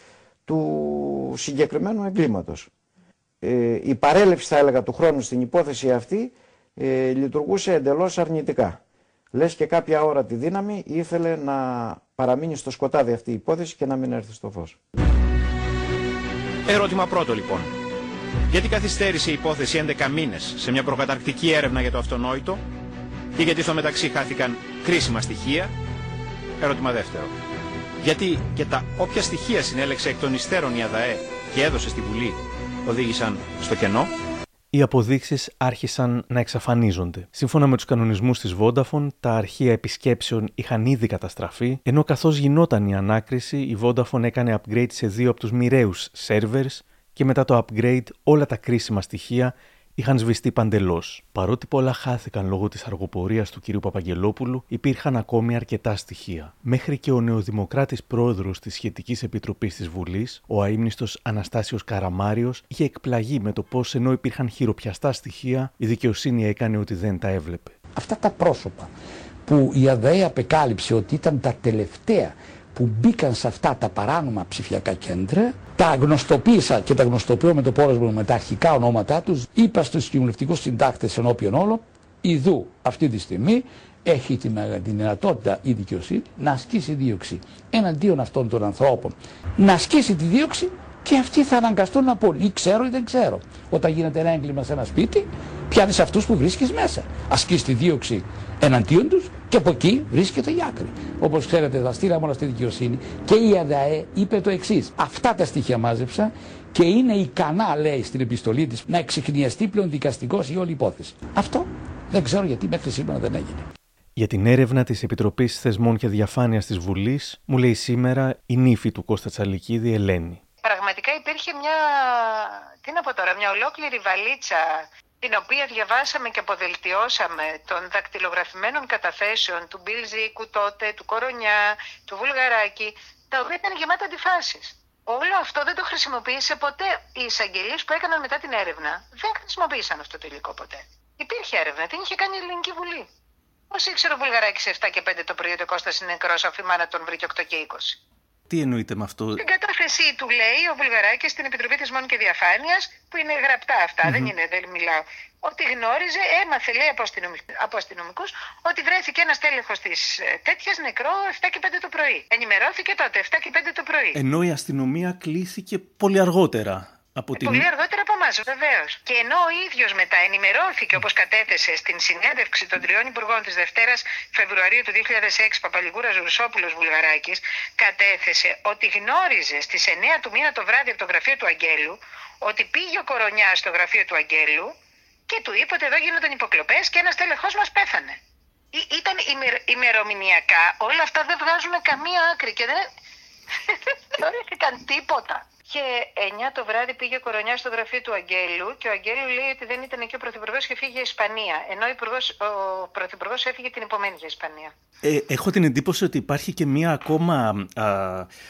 του συγκεκριμένου εγκλήματος. Ε, η παρέλευση θα έλεγα του χρόνου στην υπόθεση αυτή ε, λειτουργούσε εντελώς αρνητικά. Λες και κάποια ώρα τη δύναμη ήθελε να παραμείνει στο σκοτάδι αυτή η υπόθεση και να μην έρθει στο φως. Ερώτημα πρώτο λοιπόν. Γιατί καθυστέρησε η υπόθεση 11 μήνες σε μια προκαταρκτική έρευνα για το αυτονόητο και γιατί στο μεταξύ χάθηκαν κρίσιμα στοιχεία; Ερώτημα δεύτερο. Γιατί και τα όποια στοιχεία συνέλεξε εκ των υστέρων η ΑΔΑΕ και έδωσε στη Βουλή οδήγησαν στο κενό. Οι αποδείξεις άρχισαν να εξαφανίζονται. Σύμφωνα με τους κανονισμούς της Vodafone, τα αρχεία επισκέψεων είχαν ήδη καταστραφεί, ενώ καθώς γινόταν η ανάκριση, η Vodafone έκανε upgrade σε δύο από τους μοιραίους servers και μετά το upgrade όλα τα κρίσιμα στοιχεία είχαν σβηστεί παντελώς. Παρότι πολλά χάθηκαν λόγω της αργοπορίας του κ. Παπαγγελόπουλου, υπήρχαν ακόμη αρκετά στοιχεία. Μέχρι και ο νεοδημοκράτης πρόεδρος της σχετικής επιτροπής της Βουλής, ο αείμνηστος Αναστάσιος Καραμάριος, είχε εκπλαγεί με το πώς ενώ υπήρχαν χειροπιαστά στοιχεία, η δικαιοσύνη έκανε ότι δεν τα έβλεπε. Αυτά τα πρόσωπα που η ΑΔΕ απεκάλυψε ότι ήταν τα τελευταία που μπήκαν σε αυτά τα παράνομα ψηφιακά κέντρα, τα γνωστοποίησα και τα γνωστοποιώ με το πόρεσμο με τα αρχικά ονόματά τους, είπα στους κοινωνιστικούς συντάκτες ενώπιον όλων Ιδού αυτή τη στιγμή έχει την, την δυνατότητα η δικαιοσύνη να ασκήσει δίωξη εναντίον αυτών των ανθρώπων. Να ασκήσει τη δίωξη και αυτοί θα αναγκαστούν να πούν ή ξέρω ή δεν ξέρω. Όταν γίνεται ένα έγκλημα σε ένα σπίτι, πιάνεις αυτούς που βρίσκεις μέσα. Ασκείς τη δίωξη εναντίον τους και από εκεί βρίσκεται η άκρη. Όπως ξέρετε, θα στείλαμε όλα στη δικαιοσύνη και η ΑΔΑΕ είπε το εξής. Αυτά τα στοιχεία μάζεψα και είναι ικανά, λέει στην επιστολή της, να εξεχνιαστεί πλέον δικαστικό η όλη υπόθεση. Αυτό δεν ξέρω γιατί μέχρι σήμερα δεν έγινε. Για την έρευνα της Επιτροπής Θεσμών και Διαφάνειας της Βουλής, μου λέει σήμερα η νύφη του Κώστα Τσαλικίδη, Ελένη. Πραγματικά υπήρχε μια, τι να πω τώρα, μια ολόκληρη βαλίτσα την οποία διαβάσαμε και αποδελτιώσαμε των δακτυλογραφημένων καταθέσεων του Μπιλ Ζήκου τότε, του Κορονιά, του Βουλγαράκη, τα οποία ήταν γεμάτα αντιφάσεις. Όλο αυτό δεν το χρησιμοποίησε ποτέ. Οι εισαγγελίες που έκαναν μετά την έρευνα δεν χρησιμοποίησαν αυτό το υλικό ποτέ. Υπήρχε έρευνα, την είχε κάνει η Ελληνική Βουλή. Πώ ήξερε ο Βουλγαράκης 7 και 5 το πρωί ότι ο Κώστας είναι νεκρός, αφού η μάνα τον βρήκε 8 και 20. Τι εννοείται με αυτό; Την κατάθεσή του λέει ο Βουλγαράκης στην Επιτροπή Θεσμών και Διαφάνειας, που είναι γραπτά δεν είναι, δεν μιλάω. Ότι γνώριζε, έμαθε λέει από αστυνομικού, ότι βρέθηκε ένας τέλεχος της ε, τέτοιας νεκρό 7 και 5 το πρωί. Ενημερώθηκε τότε 7 και 5 το πρωί. Ενώ η αστυνομία κλήθηκε πολύ αργότερα. Από την... Πολύ αργότερα από εμάς, βεβαίως. Και ενώ ο ίδιος μετά ενημερώθηκε, όπως κατέθεσε στην συνέντευξη των τριών υπουργών της Δευτέρας Φεβρουαρίου του 2006, Παπαλιγούρας Ζουρουσόπουλο Βουλγαράκης, κατέθεσε ότι γνώριζε στις 9 του μήνα το βράδυ από το γραφείο του Αγγέλου ότι πήγε ο Κορονιάς στο γραφείο του Αγγέλου και του είπε ότι εδώ γίνονταν υποκλοπές και ένας τέλεχό μας πέθανε. Ήταν ημερομηνιακά, όλα αυτά δεν βγάζουν καμία άκρη και δεν θεωρήθηκαν τίποτα. Και 9 το βράδυ πήγε ο Κορονιάς στο γραφείο του Αγγέλου και ο Αγγέλου λέει ότι δεν ήταν εκεί ο Πρωθυπουργός και φύγε για Ισπανία. Ενώ ο, ο Πρωθυπουργός έφυγε την επομένη για Ισπανία. Ε, έχω την εντύπωση ότι υπάρχει και μία ακόμα α,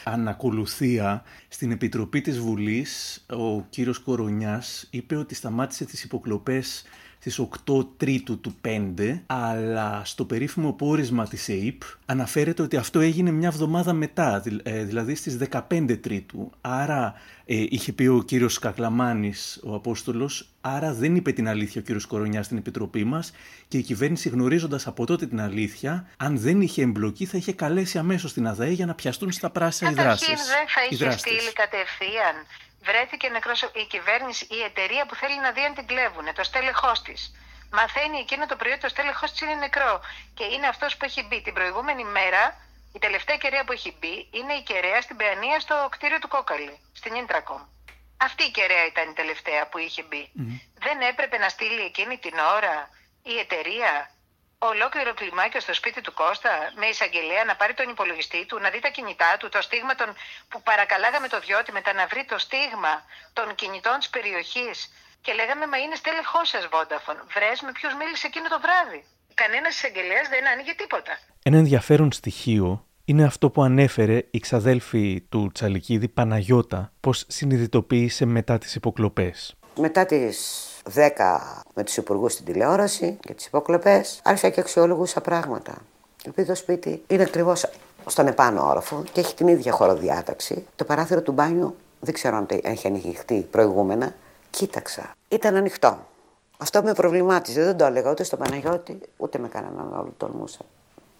ανακολουθία στην Επιτροπή της Βουλής. Ο κύριος Κορονιάς είπε ότι σταμάτησε τις υποκλοπές στις 8 Τρίτου του 5, αλλά στο περίφημο πόρισμα της ΕΕΠ αναφέρεται ότι αυτό έγινε μια εβδομάδα μετά, ε, δηλαδή στις 15 Τρίτου. Άρα ε, είχε πει ο κύριος Κακλαμάνης, ο Απόστολος, άρα δεν είπε την αλήθεια ο κύριος Κορονιάς στην Επιτροπή μας και η κυβέρνηση γνωρίζοντας από τότε την αλήθεια, αν δεν είχε εμπλοκή θα είχε καλέσει αμέσως την ΑΔΑΕ για να πιαστούν στα πράσινα οι δράσεις. δεν θα είχε στείλει κατευθείαν βρέθηκε νεκρός η κυβέρνηση, η εταιρεία που θέλει να δει αν την κλέβουν, το στέλεχός της. Μαθαίνει εκείνο το πρωί ότι το στέλεχός της είναι νεκρό. Και είναι αυτός που έχει μπει την προηγούμενη μέρα, η τελευταία κεραία που έχει μπει, είναι η κεραία στην Παιανία στο κτίριο του Κόκαλη, στην Ίντρακομ. Αυτή η κεραία ήταν η τελευταία που είχε μπει. Δεν έπρεπε να στείλει εκείνη την ώρα η εταιρεία ολόκληρο κλιμάκιο στο σπίτι του Κώστα με εισαγγελέα να πάρει τον υπολογιστή του, να δει τα κινητά του, το στίγμα των, που παρακαλάγαμε το διότι μετά να βρει το στίγμα των κινητών της περιοχής. Και λέγαμε, Μα είναι στέλεχός σας, Βόνταφων. Βρες με ποιους μίλησε εκείνο το βράδυ. Κανένας εισαγγελέα δεν άνοιγε τίποτα. Ένα ενδιαφέρον στοιχείο είναι αυτό που ανέφερε η ξαδέλφη του Τσαλικίδη Παναγιώτα, πως συνειδητοποίησε μετά τις υποκλοπές. Μετά τις 10 με τους υπουργούς στην τηλεόραση και τις υποκλοπές, άρχισα και αξιολογούσα πράγματα. Επειδή το σπίτι είναι ακριβώς στον επάνω όροφο και έχει την ίδια χωροδιάταξη. Το παράθυρο του μπάνιου δεν ξέρω αν έχει ανοιχτεί προηγούμενα. Κοίταξα. Ήταν ανοιχτό. Αυτό με προβλημάτιζε. Δεν το έλεγα ούτε στον Παναγιώτη, ούτε με κανέναν άλλο τολμούσα.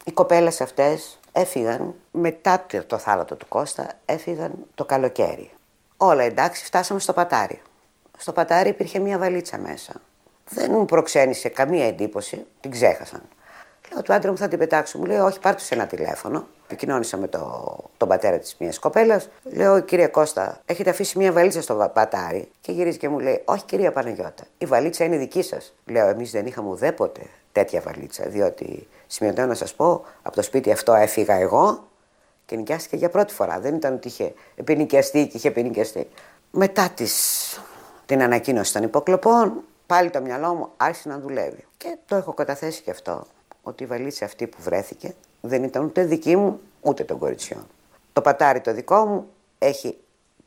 Οι κοπέλες αυτές έφυγαν μετά το θάλατο του Κώστα, έφυγαν το καλοκαίρι. Όλα εντάξει, φτάσαμε στο πατάρι. Στο πατάρι υπήρχε μια βαλίτσα μέσα. Δεν μου προξένησε καμία εντύπωση, την ξέχασαν. Λέω του άντρα μου θα την πετάξω. Μου λέει: Όχι, πάρτε σε ένα τηλέφωνο. Επικοινώνησα με το, τον πατέρα της μιας κοπέλας. Λέω: Κύριε Κώστα, έχετε αφήσει μια βαλίτσα στο πατάρι. Και γυρίζει και μου λέει: Όχι, κυρία Παναγιώτα, η βαλίτσα είναι δική σας. Λέω: Εμείς δεν είχαμε ουδέποτε τέτοια βαλίτσα. Διότι σημειωτέω να σας πω, από το σπίτι αυτό έφυγα εγώ και νοικιάστηκε για πρώτη φορά. Δεν ήταν ότι είχε επινοικιαστεί και είχε επινοικιαστεί. Μετά τις την ανακοίνωση των υποκλοπών, πάλι το μυαλό μου άρχισε να δουλεύει. Και το έχω καταθέσει και αυτό, ότι η βαλίτσα αυτή που βρέθηκε δεν ήταν ούτε δική μου, ούτε των κοριτσιών. Το πατάρι το δικό μου έχει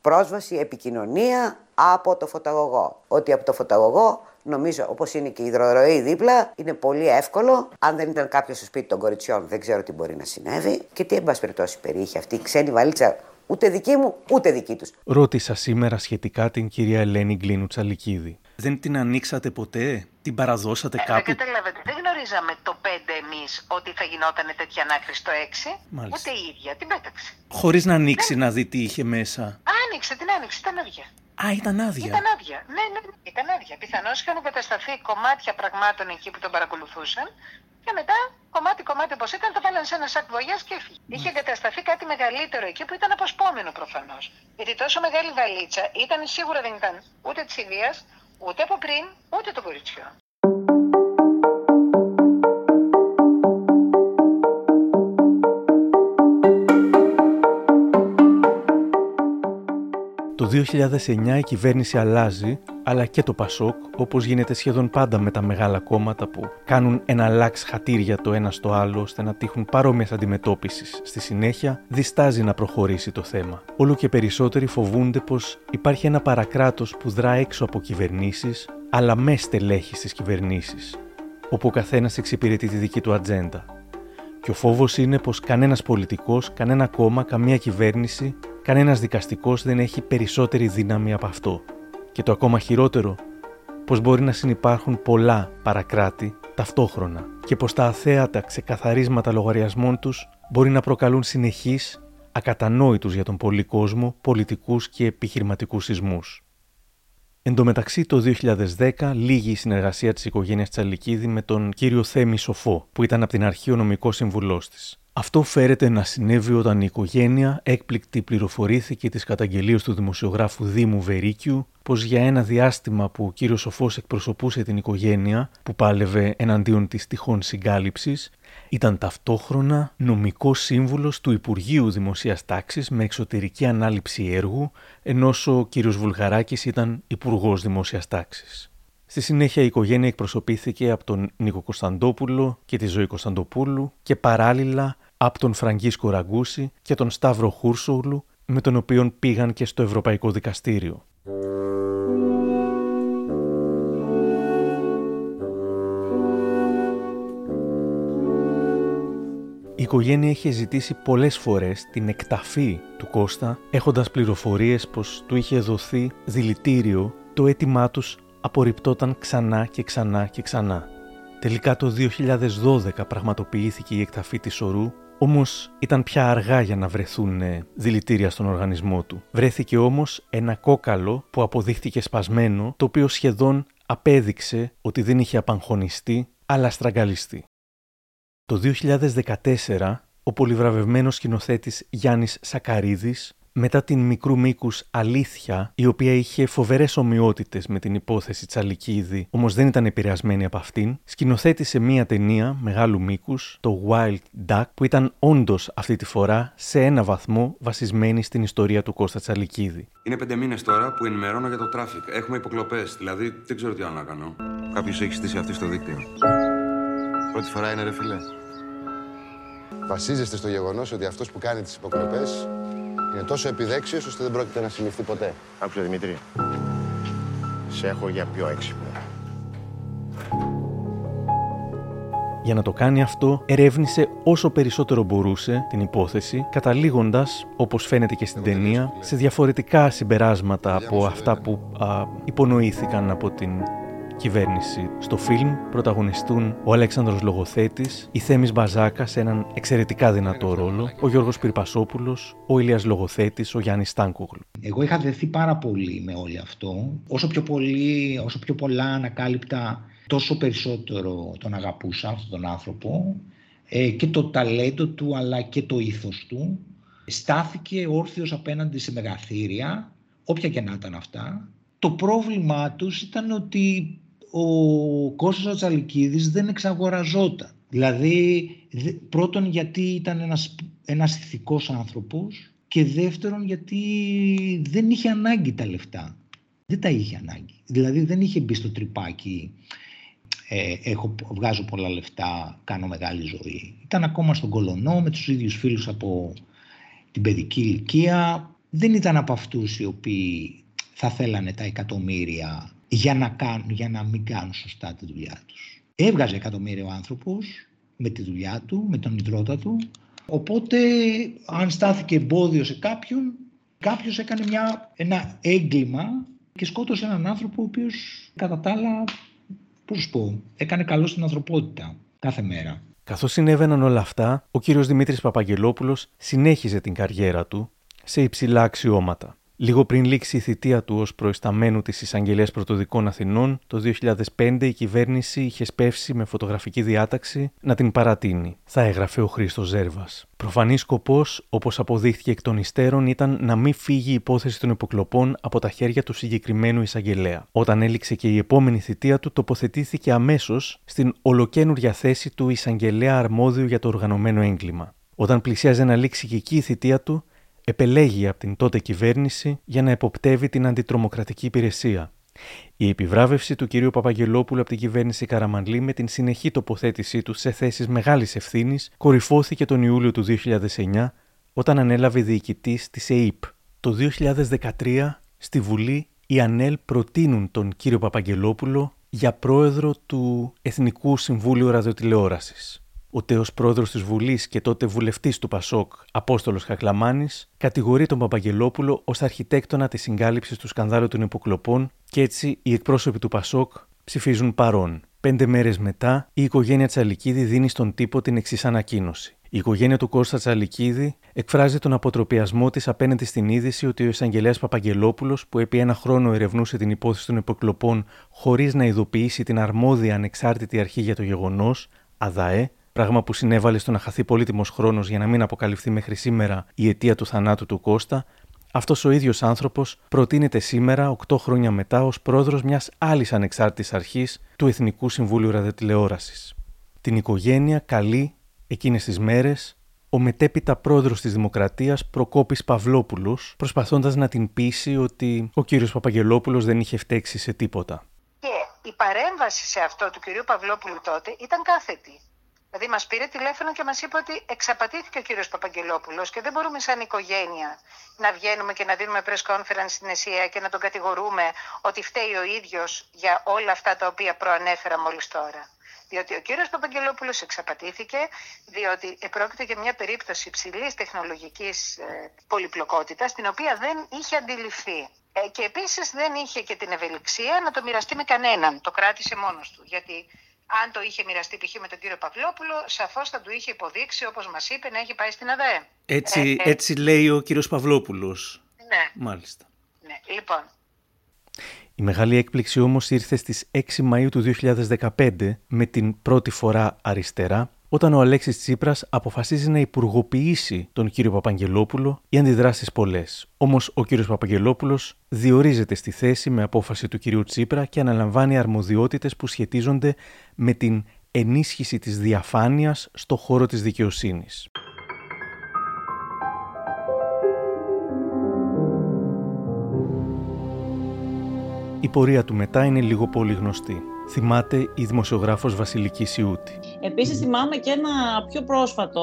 πρόσβαση, επικοινωνία από το φωταγωγό. Ότι από το φωταγωγό, νομίζω όπως είναι και η υδροροή δίπλα, είναι πολύ εύκολο. Αν δεν ήταν κάποιος στο σπίτι των κοριτσιών, δεν ξέρω τι μπορεί να συνέβη. Και τι, εν πάση περιπτώσει, περιείχε αυτή η ξένη βαλίτσα Ούτε δική μου, ούτε δική τους. Ρώτησα σήμερα σχετικά την κυρία Ελένη Γκλίνου Τσαλικίδη. Δεν την ανοίξατε ποτέ, την παραδώσατε Ε, κάπου; Δεν καταλάβατε. Δεν γνωρίζαμε το 5 εμείς ότι θα γινόταν τέτοια ανάκριση το 6. Μάλιστα. Ούτε η ίδια. Την πέταξε. Χωρίς να ανοίξει να δει τι είχε μέσα. Άνοιξε, την άνοιξε, ήταν άδεια. Α, ήταν άδεια. Ήταν άδεια. Ναι, ναι, ναι, ήταν άδεια. Πιθανώς είχαν εγκατασταθεί κομμάτια πραγμάτων εκεί που τον παρακολουθούσαν και μετά κομμάτι-κομμάτι όπως ήταν το βάλαν σε ένα σακ βολιάς και έφυγε. Είχε εγκατασταθεί κάτι μεγαλύτερο εκεί που ήταν αποσπόμενο προφανώς. Γιατί τόσο μεγάλη βαλίτσα ήταν σίγουρα δεν ήταν ούτε της ιδέα, ούτε από πριν, ούτε των κοριτσιών. 2009 η κυβέρνηση αλλάζει, αλλά και το Πασόκ, όπως γίνεται σχεδόν πάντα με τα μεγάλα κόμματα που κάνουν ένα λάξ χατήρια το ένα στο άλλο ώστε να τύχουν παρόμοιας αντιμετώπισης. Στη συνέχεια, διστάζει να προχωρήσει το θέμα. Όλο και περισσότεροι φοβούνται πως υπάρχει ένα παρακράτος που δρά έξω από κυβερνήσεις, αλλά με στελέχη στις κυβερνήσεις, όπου ο καθένας εξυπηρετεί τη δική του ατζέντα. Και ο φόβος είναι πως κανένας πολιτικός, κανένα κόμμα, καμία κυβέρνηση, κανένας δικαστικός δεν έχει περισσότερη δύναμη από αυτό. Και το ακόμα χειρότερο, πως μπορεί να συνεπάρχουν πολλά παρακράτη ταυτόχρονα και πως τα αθέατα ξεκαθαρίσματα λογαριασμών τους μπορεί να προκαλούν συνεχείς, ακατανόητους για τον πολύ κόσμο, πολιτικούς και επιχειρηματικούς σεισμούς. Εν τω μεταξύ, το 2010 λύγει η συνεργασία της οικογένειας Τσαλικίδη με τον κύριο Θέμη Σοφό, που ήταν από την αρχή ο νομικός συμβουλός της. Αυτό φέρεται να συνέβη όταν η οικογένεια έκπληκτη πληροφορήθηκε της καταγγελίας του δημοσιογράφου Δήμου Βερίκιου πως για ένα διάστημα που ο κύριος Σοφός εκπροσωπούσε την οικογένεια, που πάλευε εναντίον της τυχόν συγκάλυψης, ήταν ταυτόχρονα νομικός σύμβουλος του Υπουργείου Δημοσίας Τάξης με εξωτερική ανάληψη έργου, ενώ ο κ. Βουλγαράκης ήταν Υπουργός Δημόσια Τάξης. Στη συνέχεια η οικογένεια εκπροσωπήθηκε από τον Νίκο Κωνσταντόπουλο και τη Ζωή Κωνσταντοπούλου και παράλληλα από τον Φραγκίσκο Ραγκούση και τον Σταύρο Χούρσογλου, με τον οποίο πήγαν και στο Ευρωπαϊκό Δικαστήριο. Οικογένεια είχε ζητήσει πολλές φορές την εκταφή του Κώστα, έχοντας πληροφορίες πως του είχε δοθεί δηλητήριο, το αίτημά τους απορριπτόταν ξανά και ξανά και ξανά. Τελικά το 2012 πραγματοποιήθηκε η εκταφή της ορού, όμως ήταν πια αργά για να βρεθούν ε, δηλητήρια στον οργανισμό του. Βρέθηκε όμως ένα κόκαλο που αποδείχθηκε σπασμένο, το οποίο σχεδόν απέδειξε ότι δεν είχε απαγχωνιστεί, αλλά στραγγαλιστεί. Το 2014, ο πολυβραβευμένος σκηνοθέτης Γιάννης Σακαρίδης, μετά την μικρού μήκους αλήθεια, η οποία είχε φοβερές ομοιότητες με την υπόθεση Τσαλικίδη, όμως δεν ήταν επηρεασμένη από αυτήν, σκηνοθέτησε μία ταινία μεγάλου μήκους, το Wild Duck, που ήταν όντως αυτή τη φορά σε ένα βαθμό βασισμένη στην ιστορία του Κώστα Τσαλικίδη. Είναι πέντε μήνες τώρα που ενημερώνω για το traffic. Έχουμε υποκλοπές, δηλαδή δεν ξέρω τι άλλο να κάνω. Κάποιος έχει στήσει αυτί στο δίκτυο. Πρώτη φορά είναι ρε φιλέ. Βασίζεστε στο γεγονός ότι αυτός που κάνει τις υποκλοπές είναι τόσο επιδέξιος ώστε δεν πρόκειται να συλληφθεί ποτέ. Άκουσα Δημήτρη. Σε έχω για πιο έξυπνο. Για να το κάνει αυτό, ερεύνησε όσο περισσότερο μπορούσε την υπόθεση, καταλήγοντας, όπως φαίνεται και στην ταινία, σε διαφορετικά συμπεράσματα από αυτά που α, υπονοήθηκαν από την κυβέρνηση. Στο φιλμ πρωταγωνιστούν ο Αλέξανδρος Λογοθέτης, η Θέμης Μπαζάκας σε έναν εξαιρετικά δυνατό ρόλο, ο Γιώργος Πυρπασόπουλος, ο Ηλίας Λογοθέτης, ο Γιάννης Στάνκογλου. Εγώ είχα δεθεί πάρα πολύ με όλο αυτό. Όσο πιο, πολύ, όσο πιο πολλά ανακάλυπτα, τόσο περισσότερο τον αγαπούσα αυτόν τον άνθρωπο ε, και το ταλέντο του αλλά και το ήθος του. Στάθηκε όρθιος απέναντι σε μεγαθύρια, όποια και να ήταν αυτά. Το πρόβλημά τους ήταν ότι ο Κώστας Τσαλικίδης δεν εξαγοραζόταν. Δηλαδή, πρώτον γιατί ήταν ένας, ένας ηθικός άνθρωπος και δεύτερον γιατί δεν είχε ανάγκη τα λεφτά. Δεν τα είχε ανάγκη. Δηλαδή δεν είχε μπει στο τρυπάκι ε, έχω, βγάζω πολλά λεφτά, κάνω μεγάλη ζωή. Ήταν ακόμα στον Κολονό με τους ίδιους φίλους από την παιδική ηλικία. Δεν ήταν από αυτούς οι οποίοι θα θέλανε τα εκατομμύρια για να, κάνουν, για να μην κάνουν σωστά τη δουλειά τους. Έβγαζε εκατομμύρια ο άνθρωπος με τη δουλειά του, με τον ιδρώτα του. Οπότε αν στάθηκε εμπόδιο σε κάποιον, κάποιος έκανε μια, ένα έγκλημα και σκότωσε έναν άνθρωπο ο οποίος κατά τα άλλα, πώς σου πω, έκανε καλό στην ανθρωπότητα κάθε μέρα. Καθώς συνέβαιναν όλα αυτά, ο κύριος Δημήτρης Παπαγγελόπουλος συνέχιζε την καριέρα του σε υψηλά αξιώματα. Λίγο πριν λήξει η θητεία του ως προϊσταμένου της Εισαγγελία Πρωτοδικών Αθηνών, το 2005 η κυβέρνηση είχε σπεύσει με φωτογραφική διάταξη να την παρατείνει. Θα έγραφε ο Χρήστος Ζέρβας. Προφανής σκοπός, όπως αποδείχθηκε εκ των υστέρων, ήταν να μην φύγει η υπόθεση των υποκλοπών από τα χέρια του συγκεκριμένου εισαγγελέα. Όταν έληξε και η επόμενη θητεία του, τοποθετήθηκε αμέσως στην ολοκένουργια θέση του εισαγγελέα αρμόδιου για το οργανωμένο έγκλημα. Όταν πλησίαζε να λήξει και εκεί η θητεία του, επελέγει από την τότε κυβέρνηση για να εποπτεύει την αντιτρομοκρατική υπηρεσία. Η επιβράβευση του κυρίου Παπαγγελόπουλου από την κυβέρνηση Καραμανλή με την συνεχή τοποθέτησή του σε θέσεις μεγάλης ευθύνης κορυφώθηκε τον Ιούλιο του 2009 όταν ανέλαβε διοικητής της ΕΕΠ. Το 2013 στη Βουλή οι ΑΝΕΛ προτείνουν τον κύριο Παπαγγελόπουλο για πρόεδρο του Εθνικού Συμβούλιου Ραδιοτηλεόρασης. Ο τέος πρόεδρος της Βουλής και τότε βουλευτής του Πασόκ, Απόστολος Χακλαμάνη, κατηγορεί τον Παπαγγελόπουλο ως αρχιτέκτονα της συγκάλυψης του σκανδάλου των υποκλοπών και έτσι οι εκπρόσωποι του Πασόκ ψηφίζουν παρόν. Πέντε μέρες μετά, η οικογένεια Τσαλικίδη δίνει στον τύπο την εξής ανακοίνωση. Η οικογένεια του Κώστα Τσαλικίδη εκφράζει τον αποτροπιασμό της απέναντι στην είδηση ότι ο εισαγγελέας Παπαγγελόπουλος, που επί ένα χρόνο ερευνούσε την υπόθεση των υποκλοπών χωρίς να ειδοποιήσει την αρμόδια ανεξάρτητη αρχή για το γεγονός, ΑΔΑΕ, πράγμα που συνέβαλε στο να χαθεί πολύτιμος χρόνος για να μην αποκαλυφθεί μέχρι σήμερα η αιτία του θανάτου του Κώστα, αυτός ο ίδιος άνθρωπος προτείνεται σήμερα, 8 χρόνια μετά, ως πρόεδρο μιας άλλης ανεξάρτητης αρχής του Εθνικού Συμβούλου Ραδιοτηλεόρασης. Την οικογένεια καλεί εκείνες τις μέρες ο μετέπειτα πρόεδρο της Δημοκρατίας Προκόπης Παυλόπουλος, προσπαθώντας να την πείσει ότι ο κύριος Παπαγγελόπουλος δεν είχε φταίξει σε τίποτα. Και η παρέμβαση σε αυτό του κυρίου Παυλόπουλου τότε ήταν κάθετη. Δηλαδή μας πήρε τηλέφωνο και μας είπε ότι εξαπατήθηκε ο κύριος Παπαγγελόπουλος και δεν μπορούμε σαν οικογένεια να βγαίνουμε και να δίνουμε press conference στην ΕΣΥΑ και να τον κατηγορούμε ότι φταίει ο ίδιος για όλα αυτά τα οποία προανέφερα μόλις τώρα. Διότι ο κύριος Παπαγγελόπουλος εξαπατήθηκε, διότι πρόκειται για μια περίπτωση υψηλής τεχνολογικής ε, πολυπλοκότητας, την οποία δεν είχε αντιληφθεί. Ε, και επίσης δεν είχε και την ευελιξία να το μοιραστεί με κανέναν. Το κράτησε μόνος του. Γιατί αν το είχε μοιραστεί π.χ. με τον κύριο Παυλόπουλο, σαφώς θα του είχε υποδείξει, όπως μας είπε, να έχει πάει στην ΑΔΕ. Έτσι, ε, ε, έτσι λέει ο κύριος Παυλόπουλος. Ναι. Μάλιστα. Ναι. Λοιπόν. Η μεγάλη έκπληξη όμως ήρθε στις 6 Μαΐου του 2015 με την πρώτη φορά αριστερά όταν ο Αλέξης Τσίπρας αποφασίζει να υπουργοποιήσει τον κύριο Παπαγγελόπουλο, οι αντιδράσεις πολλές. Όμως ο κύριος Παπαγγελόπουλος διορίζεται στη θέση με απόφαση του κυρίου Τσίπρα και αναλαμβάνει αρμοδιότητες που σχετίζονται με την ενίσχυση της διαφάνειας στο χώρο της δικαιοσύνης. Η πορεία του μετά είναι λίγο πολύ γνωστή θυμάται η δημοσιογράφος Βασιλική Σιούτη. Επίσης θυμάμαι και ένα πιο πρόσφατο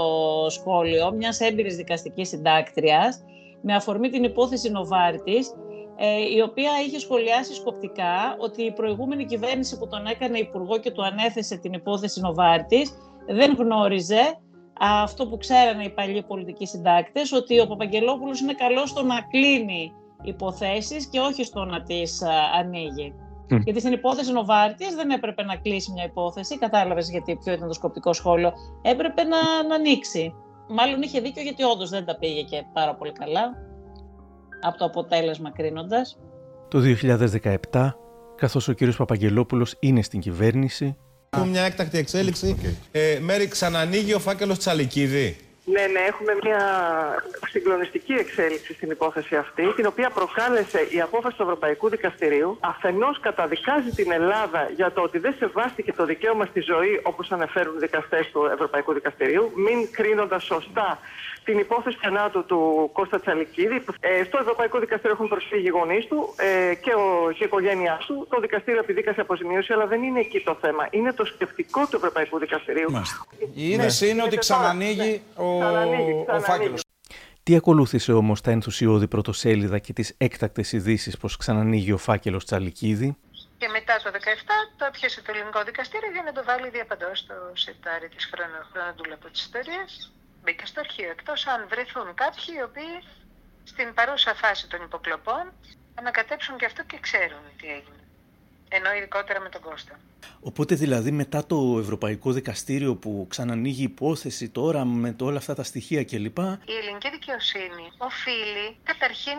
σχόλιο μιας έμπειρης δικαστικής συντάκτριας με αφορμή την υπόθεση Νοβάρτης, ε, η οποία είχε σχολιάσει σκοπτικά ότι η προηγούμενη κυβέρνηση που τον έκανε υπουργό και του ανέθεσε την υπόθεση Νοβάρτης δεν γνώριζε αυτό που ξέρανε οι παλιοί πολιτικοί συντάκτες, ότι ο Παπαγγελόπουλος είναι καλός στο να κλείνει υποθέσεις και όχι στο να τις ανοίγει. Γιατί στην υπόθεση Νοβάρτης δεν έπρεπε να κλείσει μια υπόθεση. Κατάλαβες γιατί ποιο ήταν το σκοπτικό σχόλιο. Έπρεπε να, να ανοίξει. Μάλλον είχε δίκιο γιατί όντως δεν τα πήγε και πάρα πολύ καλά. Από το αποτέλεσμα κρίνοντας. Το 2017, καθώς ο κύριος Παπαγγελόπουλος είναι στην κυβέρνηση. Έχουμε μια έκτακτη εξέλιξη. Okay. Ε, Μέρη, ξανανοίγει ο φάκελος Τσαλικίδη. Ναι, ναι, έχουμε μια συγκλονιστική εξέλιξη στην υπόθεση αυτή, την οποία προκάλεσε η απόφαση του Ευρωπαϊκού Δικαστηρίου. Αφενός καταδικάζει την Ελλάδα για το ότι δεν σεβάστηκε το δικαίωμα στη ζωή, όπως αναφέρουν οι δικαστές του Ευρωπαϊκού Δικαστηρίου, μην κρίνοντας σωστά την υπόθεση θανάτου του Κώστα Τσαλικίδη. Ε, στο Ευρωπαϊκό Δικαστήριο έχουν προσφύγει οι γονείς του ε, και, ο, και η οικογένειά του. Το δικαστήριο επιδίκασε αποζημίωση, αλλά δεν είναι εκεί το θέμα. Είναι το σκεπτικό του Ευρωπαϊκού Δικαστηρίου. Η είδηση είναι ότι ξανανοίγει ο, ο φάκελος. Τι ακολούθησε όμως τα ενθουσιώδη πρωτοσέλιδα και τις έκτακτες ειδήσεις πως ξανανοίγει ο φάκελος Τσαλικίδη; Και μετά το 17 το έπιασε το ελληνικό δικαστήριο για να το βάλει διαπαντός στο σετάρι της χρονοτούλα από της ιστορίας μπήκα στο αρχείο, εκτός αν βρεθούν κάποιοι οι οποίοι στην παρούσα φάση των υποκλοπών ανακατέψουν και αυτό και ξέρουν τι έγινε. Ενώ ειδικότερα με τον Κώστα. Οπότε δηλαδή μετά το Ευρωπαϊκό Δικαστήριο που ξανανοίγει υπόθεση τώρα με όλα αυτά τα στοιχεία κλπ. Η ελληνική δικαιοσύνη οφείλει καταρχήν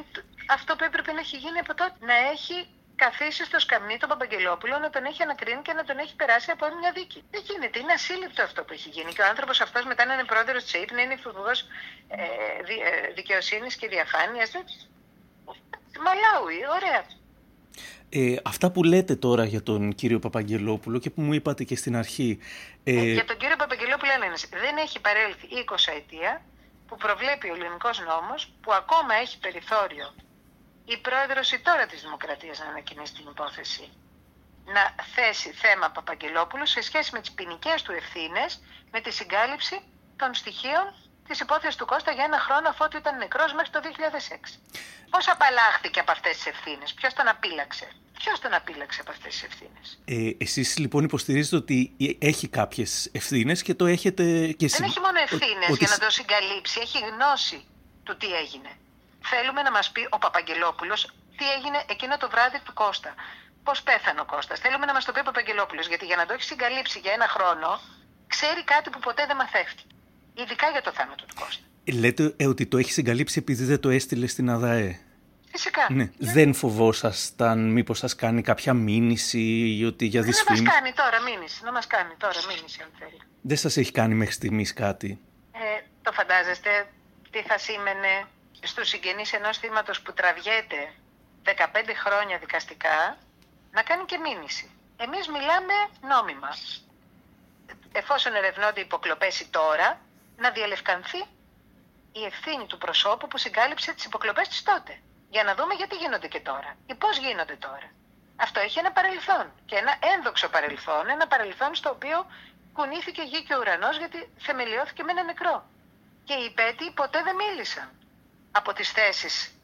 αυτό που έπρεπε να έχει γίνει από τότε. Να έχει καθίσει στο σκαμνί τον Παπαγγελόπουλο, να τον έχει ανακρίνει και να τον έχει περάσει από μια δίκη. Δεν γίνεται. Είναι ασύλληπτο αυτό που έχει γίνει. Και ο άνθρωπος αυτός μετά να είναι πρόεδρος της ΑΕΠ, να είναι υπουργός ε, δι, ε, δικαιοσύνης και διαφάνειας. Μαλάουι, ωραία. Ε, αυτά που λέτε τώρα για τον κύριο Παπαγγελόπουλο και που μου είπατε και στην αρχή. Ε... Ε, για τον κύριο Παπαγγελόπουλο λένε, δεν έχει παρέλθει 20 ετία που προβλέπει ο ελληνικός νόμος που ακόμα έχει περιθώριο η πρόεδρος η τώρα της Δημοκρατίας να ανακοινήσει την υπόθεση να θέσει θέμα Παπαγγελόπουλου σε σχέση με τις ποινικές του ευθύνες με τη συγκάλυψη των στοιχείων της υπόθεσης του Κώστα για ένα χρόνο αφότου ήταν νεκρός μέχρι το 2006. Πώς απαλλάχθηκε από αυτές τις ευθύνες, ποιος τον απείλαξε; Ποιος τον απείλαξε από αυτές τις ευθύνες; Ε, Εσείς λοιπόν υποστηρίζετε ότι έχει κάποιες ευθύνες και το έχετε και εσεί. Δεν έχει μόνο ευθύνες ότι... για να το συγκαλύψει, έχει γνώση του τι έγινε. Θέλουμε να μας πει ο Παπαγγελόπουλος τι έγινε εκείνο το βράδυ του Κώστα. Πώς πέθανε ο Κώστας. Θέλουμε να μας το πει ο Παπαγγελόπουλος, γιατί για να το έχει συγκαλύψει για ένα χρόνο, ξέρει κάτι που ποτέ δεν μαθεύτηκε. Ειδικά για το θάνατο του Κώστα. Λέτε ε, ότι το έχει συγκαλύψει επειδή δεν το έστειλε στην ΑΔΑΕ. Φυσικά. Ναι. Δεν φοβόσασταν μήπως σας κάνει κάποια μήνυση ή ότι για δυσφήμιση. Να μας κάνει τώρα μήνυση, να μας κάνει τώρα μήνυση αν θέλει. Δεν σας έχει κάνει μέχρι στιγμής κάτι; Ε, το φαντάζεστε τι θα σήμαινε; Στους συγγενείς ενός θύματος που τραβιέται 15 χρόνια δικαστικά να κάνει και μήνυση. Εμείς μιλάμε νόμιμα. Εφόσον ερευνώνται υποκλοπές τώρα, να διαλευκανθεί η ευθύνη του προσώπου που συγκάλυψε τις υποκλοπές της τότε για να δούμε γιατί γίνονται και τώρα ή πώς γίνονται τώρα. Αυτό έχει ένα παρελθόν και ένα ένδοξο παρελθόν, ένα παρελθόν στο οποίο κουνήθηκε γη και ουρανός γιατί θεμελιώθηκε με ένα νεκρό. Και οι υπέτειοι ποτέ δεν μίλησαν από τις θέσεις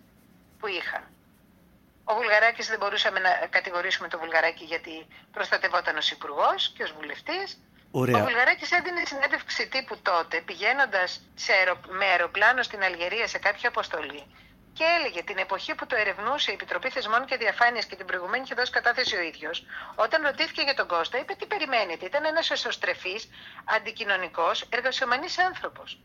που είχαν. Ο Βουλγαράκης δεν μπορούσαμε να κατηγορήσουμε τον Βουλγαράκη γιατί προστατευόταν ως υπουργός και ως βουλευτής. Ωραία. Ο Βουλγαράκης έδινε συνέντευξη τύπου τότε πηγαίνοντας σε με αεροπλάνο στην Αλγερία σε κάποια αποστολή και έλεγε την εποχή που το ερευνούσε η Επιτροπή Θεσμών και Διαφάνειας και την προηγουμένη είχε δώσει κατάθεση ο ίδιος, όταν ρωτήθηκε για τον Κώστα, είπε τι περιμένετε. Ήταν ένας εσωστρεφής, αντικοινωνικός, εργασιομανής άνθρωπος.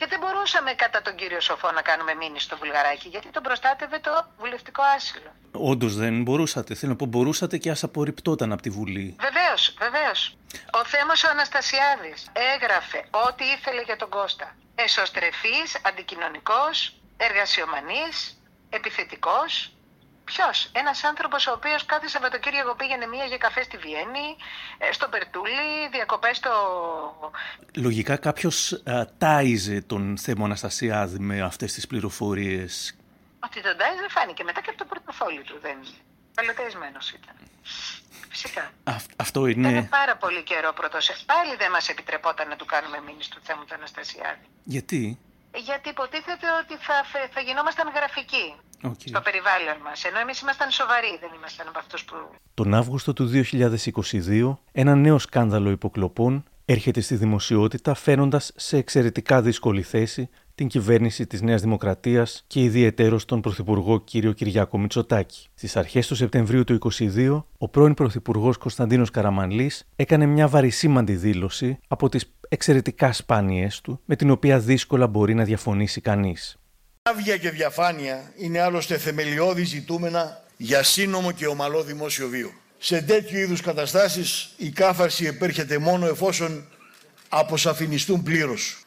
Και δεν μπορούσαμε κατά τον κύριο Σοφό να κάνουμε μήνυση στο Βουλγαράκι, γιατί τον προστάτευε το βουλευτικό άσυλο. Όντως δεν μπορούσατε. Θέλω να πω, μπορούσατε και ας απορριπτόταν από τη Βουλή. Βεβαίως, βεβαίως. Ο Θέμος ο Αναστασιάδης έγραφε ό,τι ήθελε για τον Κώστα. Εσωστρεφής, αντικοινωνικός, εργασιομανής, επιθετικός. Ποιος, ένας άνθρωπος ο οποίος κάθε Σαββατοκύριακο πήγαινε μία για καφέ στη Βιέννη, ε, στο Περτούλι, διακοπές στο. Λογικά κάποιος τάιζε τον Θέμο Αναστασιάδη με αυτές τις πληροφορίες. Ότι τον τάιζε φάνηκε μετά και από το πορτοφόλι του. Δεν Καλοταϊσμένο ήταν. Φυσικά. αυτό είναι. Ήταν πάρα πολύ καιρό πρώτο. Πάλι δεν μας επιτρεπόταν να του κάνουμε μήνυση του Θέμου του Αναστασιάδη. Γιατί; Γιατί υποτίθεται ότι θα, θα γινόμασταν γραφικοί okay. στο περιβάλλον μας, ενώ εμείς ήμασταν σοβαροί, δεν ήμασταν από αυτούς που... Τον Αύγουστο του 2022, ένα νέο σκάνδαλο υποκλοπών έρχεται στη δημοσιότητα φαίνοντας σε εξαιρετικά δύσκολη θέση την κυβέρνηση της Νέας Δημοκρατίας και ιδιαιτέρως τον Πρωθυπουργό κ. Κυριάκο Μητσοτάκη. Στις αρχές του Σεπτεμβρίου του 2022, ο πρώην Πρωθυπουργός Κωνσταντίνος Καραμανλής έκανε μια βαρισίμαντη δήλωση από τις εξαιρετικά σπάνιες του, με την οποία δύσκολα μπορεί να διαφωνήσει κανείς. Άβια και διαφάνεια είναι άλλωστε θεμελιώδη ζητούμενα για σύνομο και ομαλό δημόσιο βίο. Σε τέτοιου είδους καταστάσεις η κάθαρση επέρχεται μόνο εφόσον αποσαφινιστούν πλήρως.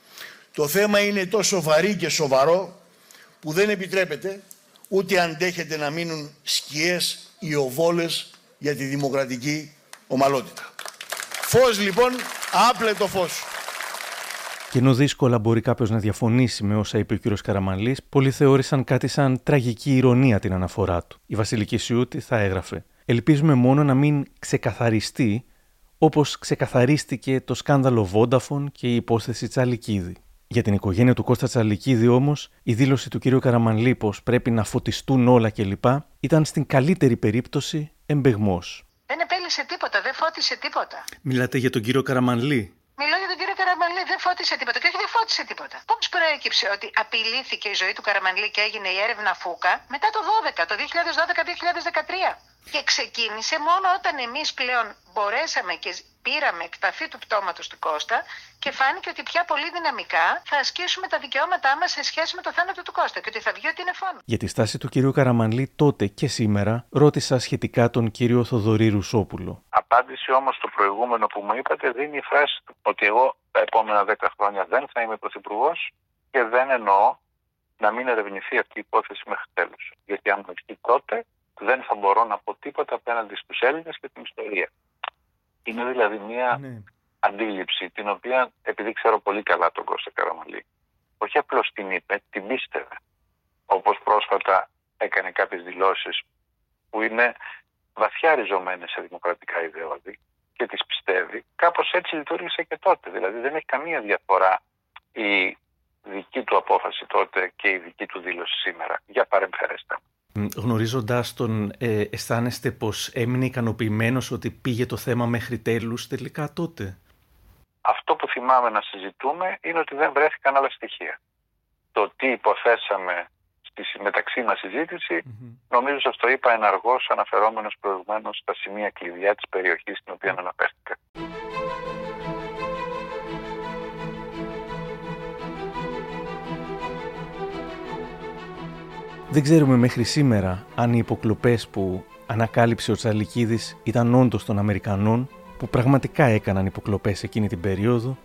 Το θέμα είναι τόσο βαρύ και σοβαρό που δεν επιτρέπεται ούτε αντέχεται να μείνουν σκιές ή οβόλες για τη δημοκρατική ομαλότητα. Φως λοιπόν, άπλετο φως. Και ενώ δύσκολα μπορεί κάποιος να διαφωνήσει με όσα είπε ο κ. Καραμαλής, πολλοί θεώρησαν κάτι σαν τραγική ηρωνία την αναφορά του. Η Βασιλική Σιούτη θα έγραφε: Ελπίζουμε μόνο να μην ξεκαθαριστεί όπως ξεκαθαρίστηκε το σκάνδαλο Vodafone και η υπόθεση Τσαλικίδη. Για την οικογένεια του Κώστα Τσαλικίδη όμως, η δήλωση του κ. Καραμανλή πως πρέπει να φωτιστούν όλα κλπ. ήταν στην καλύτερη περίπτωση εμπεγμός. Δεν επέλυσε τίποτα, δεν φώτισε τίποτα. Μιλάτε για τον κύριο Καραμανλή. Μιλώ για τον κύριο Καραμανλή δεν φώτισε τίποτα. Και όχι δεν φώτισε τίποτα. Πώς προέκυψε ότι απειλήθηκε η ζωή του Καραμανλή και έγινε η έρευνα Φούκα μετά το 12, το 2012-2013; Και ξεκίνησε μόνο όταν εμείς πλέον μπορέσαμε και πήραμε εκταφή του πτώματος του Κώστα και φάνηκε ότι πια πολύ δυναμικά θα ασκήσουμε τα δικαιώματά μας σε σχέση με το θάνατο του Κώστα και ότι θα βγει ότι είναι φόνο. Για τη στάση του κυρίου Καραμανλή τότε και σήμερα ρώτησα σχετικά τον κύριο Θοδωρή Ρουσόπουλο. Απάντηση όμως στο προηγούμενο που μου είπατε δίνει η φράση του ότι εγώ τα επόμενα 10 χρόνια δεν θα είμαι πρωθυπουργός και δεν εννοώ να μην ερευνηθεί αυτή η υπόθεση μέχρι τέλους. Γιατί αν μου τότε δεν θα μπορώ να πω τίποτα απέναντι στους Έλληνες και την ιστορία. Είναι δηλαδή μια ναι. αντίληψη την οποία επειδή ξέρω πολύ καλά τον Κώστα Καραμαλή όχι απλώς την είπε, την πίστευε. Όπως πρόσφατα έκανε κάποιες δηλώσεις που είναι βαθιά ριζωμένες σε δημοκρατικά ιδεώδη και τις πιστεύει, κάπως έτσι λειτουργήσε και τότε. Δηλαδή δεν έχει καμία διαφορά η δική του απόφαση τότε και η δική του δήλωση σήμερα. Για παρεμφερέστα. Γνωρίζοντας τον, ε, αισθάνεστε πως έμεινε ικανοποιημένος ότι πήγε το θέμα μέχρι τέλους τελικά τότε; Αυτό που θυμάμαι να συζητούμε είναι ότι δεν βρέθηκαν άλλα στοιχεία. Το τι υποθέσαμε στη μεταξύ μας συζήτηση, mm-hmm. νομίζω σας το είπα εναργώς αναφερόμενος προηγουμένως στα σημεία κλειδιά της περιοχής στην οποία αναφέρθηκα. Δεν ξέρουμε μέχρι σήμερα αν οι υποκλοπές που ανακάλυψε ο Τσαλικίδης ήταν όντως των Αμερικανών που πραγματικά έκαναν υποκλοπές εκείνη την περίοδο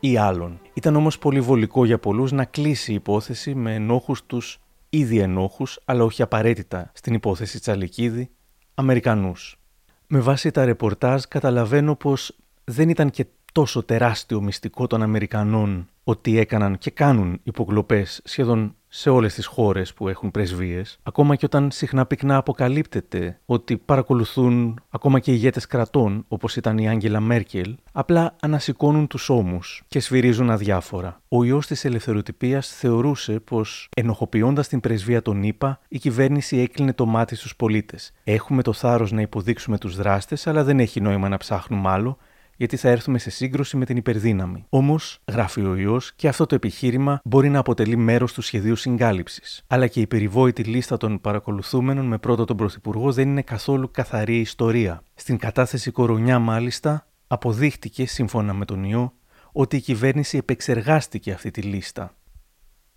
ή άλλων. Ήταν όμως πολύ βολικό για πολλούς να κλείσει η υπόθεση με ενόχους τους ήδη ενόχους, αλλά όχι απαραίτητα στην υπόθεση Τσαλικίδη, Αμερικανούς. Με βάση τα ρεπορτάζ καταλαβαίνω πως δεν ήταν και τόσο τεράστιο μυστικό των Αμερικανών ότι έκαναν και κάνουν υποκλοπές σχεδόν σε όλες τις χώρες που έχουν πρεσβείες, ακόμα και όταν συχνά πυκνά αποκαλύπτεται ότι παρακολουθούν ακόμα και ηγέτες κρατών, όπως ήταν η Άγγελα Μέρκελ, απλά ανασηκώνουν τους ώμους και σφυρίζουν αδιάφορα. Ο ιός της ελευθεροτυπίας θεωρούσε πως, ενοχοποιώντας την πρεσβεία των ΗΠΑ, η κυβέρνηση έκλεινε το μάτι στους πολίτες. Έχουμε το θάρρος να υποδείξουμε τους δράστες, αλλά δεν έχει νόημα να ψάχνουμε άλλο, γιατί θα έρθουμε σε σύγκρουση με την υπερδύναμη. Όμως, γράφει ο ιός, και αυτό το επιχείρημα μπορεί να αποτελεί μέρος του σχεδίου συγκάλυψης. Αλλά και η περιβόητη λίστα των παρακολουθούμενων με πρώτο τον Πρωθυπουργό δεν είναι καθόλου καθαρή ιστορία. Στην κατάθεση Κορονιά, μάλιστα, αποδείχτηκε, σύμφωνα με τον ιό, ότι η κυβέρνηση επεξεργάστηκε αυτή τη λίστα.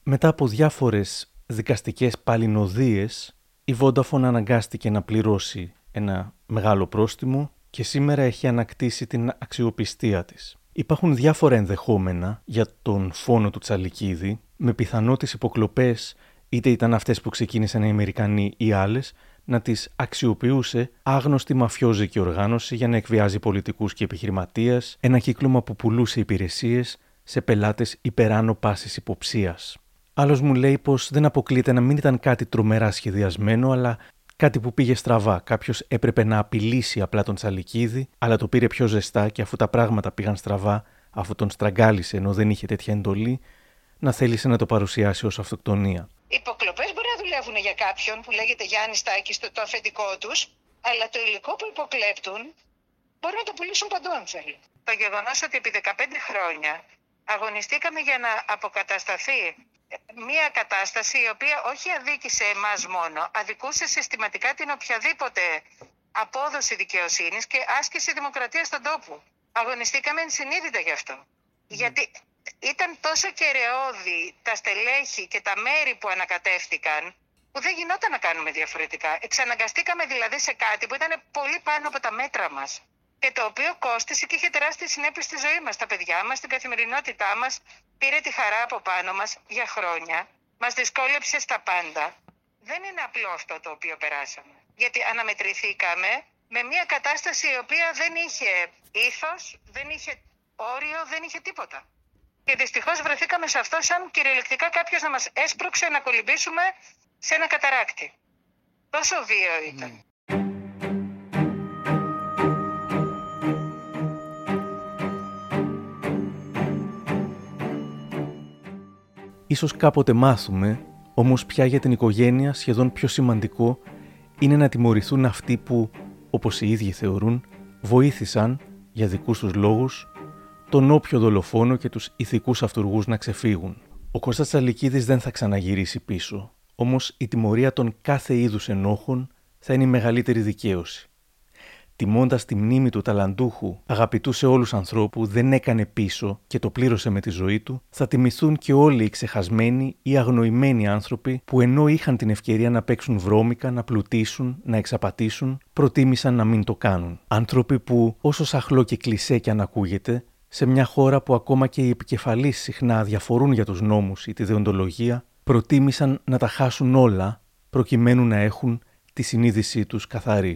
Μετά από διάφορες δικαστικές παλινοδίες, η Vodafone αναγκάστηκε να πληρώσει ένα μεγάλο πρόστιμο και σήμερα έχει ανακτήσει την αξιοπιστία της. Υπάρχουν διάφορα ενδεχόμενα για τον φόνο του Τσαλικίδη, με πιθανότητες υποκλοπές είτε ήταν αυτές που ξεκίνησαν οι Αμερικανοί ή άλλες, να τις αξιοποιούσε άγνωστη μαφιόζικη οργάνωση για να εκβιάζει πολιτικούς και επιχειρηματίες, ένα κύκλωμα που πουλούσε υπηρεσίες σε πελάτες υπεράνω πάσης υποψίας. Άλλος μου λέει πως δεν αποκλείεται να μην ήταν κάτι τρομερά σχεδιασμένο, αλλά Κάτι που πήγε στραβά. Κάποιος έπρεπε να απειλήσει απλά τον Τσαλικίδη, αλλά το πήρε πιο ζεστά και αφού τα πράγματα πήγαν στραβά, αφού τον στραγγάλισε ενώ δεν είχε τέτοια εντολή, να θέλησε να το παρουσιάσει ως αυτοκτονία. Οι υποκλοπές μπορεί να δουλεύουν για κάποιον που λέγεται Γιάννης Στάκης στο το αφεντικό τους, αλλά το υλικό που υποκλέπτουν μπορεί να το πουλήσουν παντού αν θέλουν. Το γεγονός ότι επί 15 χρόνια αγωνιστήκαμε για να αποκατασταθεί μια κατάσταση η οποία όχι αδίκησε εμάς μόνο, αδικούσε συστηματικά την οποιαδήποτε απόδοση δικαιοσύνης και άσκηση δημοκρατίας στον τόπο. Αγωνιστήκαμε ενσυνείδητα γι' αυτό. Γιατί ήταν τόσο κεραιώδη τα στελέχη και τα μέρη που ανακατεύτηκαν που δεν γινόταν να κάνουμε διαφορετικά. Εξαναγκαστήκαμε δηλαδή σε κάτι που ήταν πολύ πάνω από τα μέτρα μας και το οποίο κόστησε και είχε τεράστιες συνέπειες στη ζωή μας, τα παιδιά μας, στην καθημερινότητά μας. Πήρε τη χαρά από πάνω μας για χρόνια. Μας δυσκόλεψε στα πάντα. Δεν είναι απλό αυτό το οποίο περάσαμε. Γιατί αναμετρηθήκαμε με μια κατάσταση η οποία δεν είχε ήθος, δεν είχε όριο, δεν είχε τίποτα. Και δυστυχώς βρεθήκαμε σε αυτό σαν κυριολεκτικά κάποιος να μας έσπρωξε να κολυμπήσουμε σε ένα καταράκτη. Τόσο βίαιο ήταν. Ναι. Ίσως κάποτε μάθουμε, όμως πια για την οικογένεια σχεδόν πιο σημαντικό είναι να τιμωρηθούν αυτοί που, όπως οι ίδιοι θεωρούν, βοήθησαν, για δικούς τους λόγους, τον όποιο δολοφόνο και τους ηθικούς αυτούργους να ξεφύγουν. Ο Κώστας Τσαλικίδης δεν θα ξαναγυρίσει πίσω, όμως η τιμωρία των κάθε είδους ενόχων θα είναι η μεγαλύτερη δικαίωση τιμώντας τη μνήμη του ταλαντούχου, αγαπητούς σε όλους ανθρώπου, δεν έκανε πίσω και το πλήρωσε με τη ζωή του, θα τιμηθούν και όλοι οι ξεχασμένοι ή αγνοημένοι άνθρωποι που ενώ είχαν την ευκαιρία να παίξουν βρώμικα, να πλουτίσουν, να εξαπατήσουν, προτίμησαν να μην το κάνουν. Άνθρωποι που, όσο σαχλό και κλισέ κι αν ακούγεται, σε μια χώρα που ακόμα και οι επικεφαλείς συχνά διαφορούν για τους νόμους ή τη δεοντολογία, προτίμησαν να τα χάσουν όλα προκειμένου να έχουν τη συνείδησή τους καθαρή.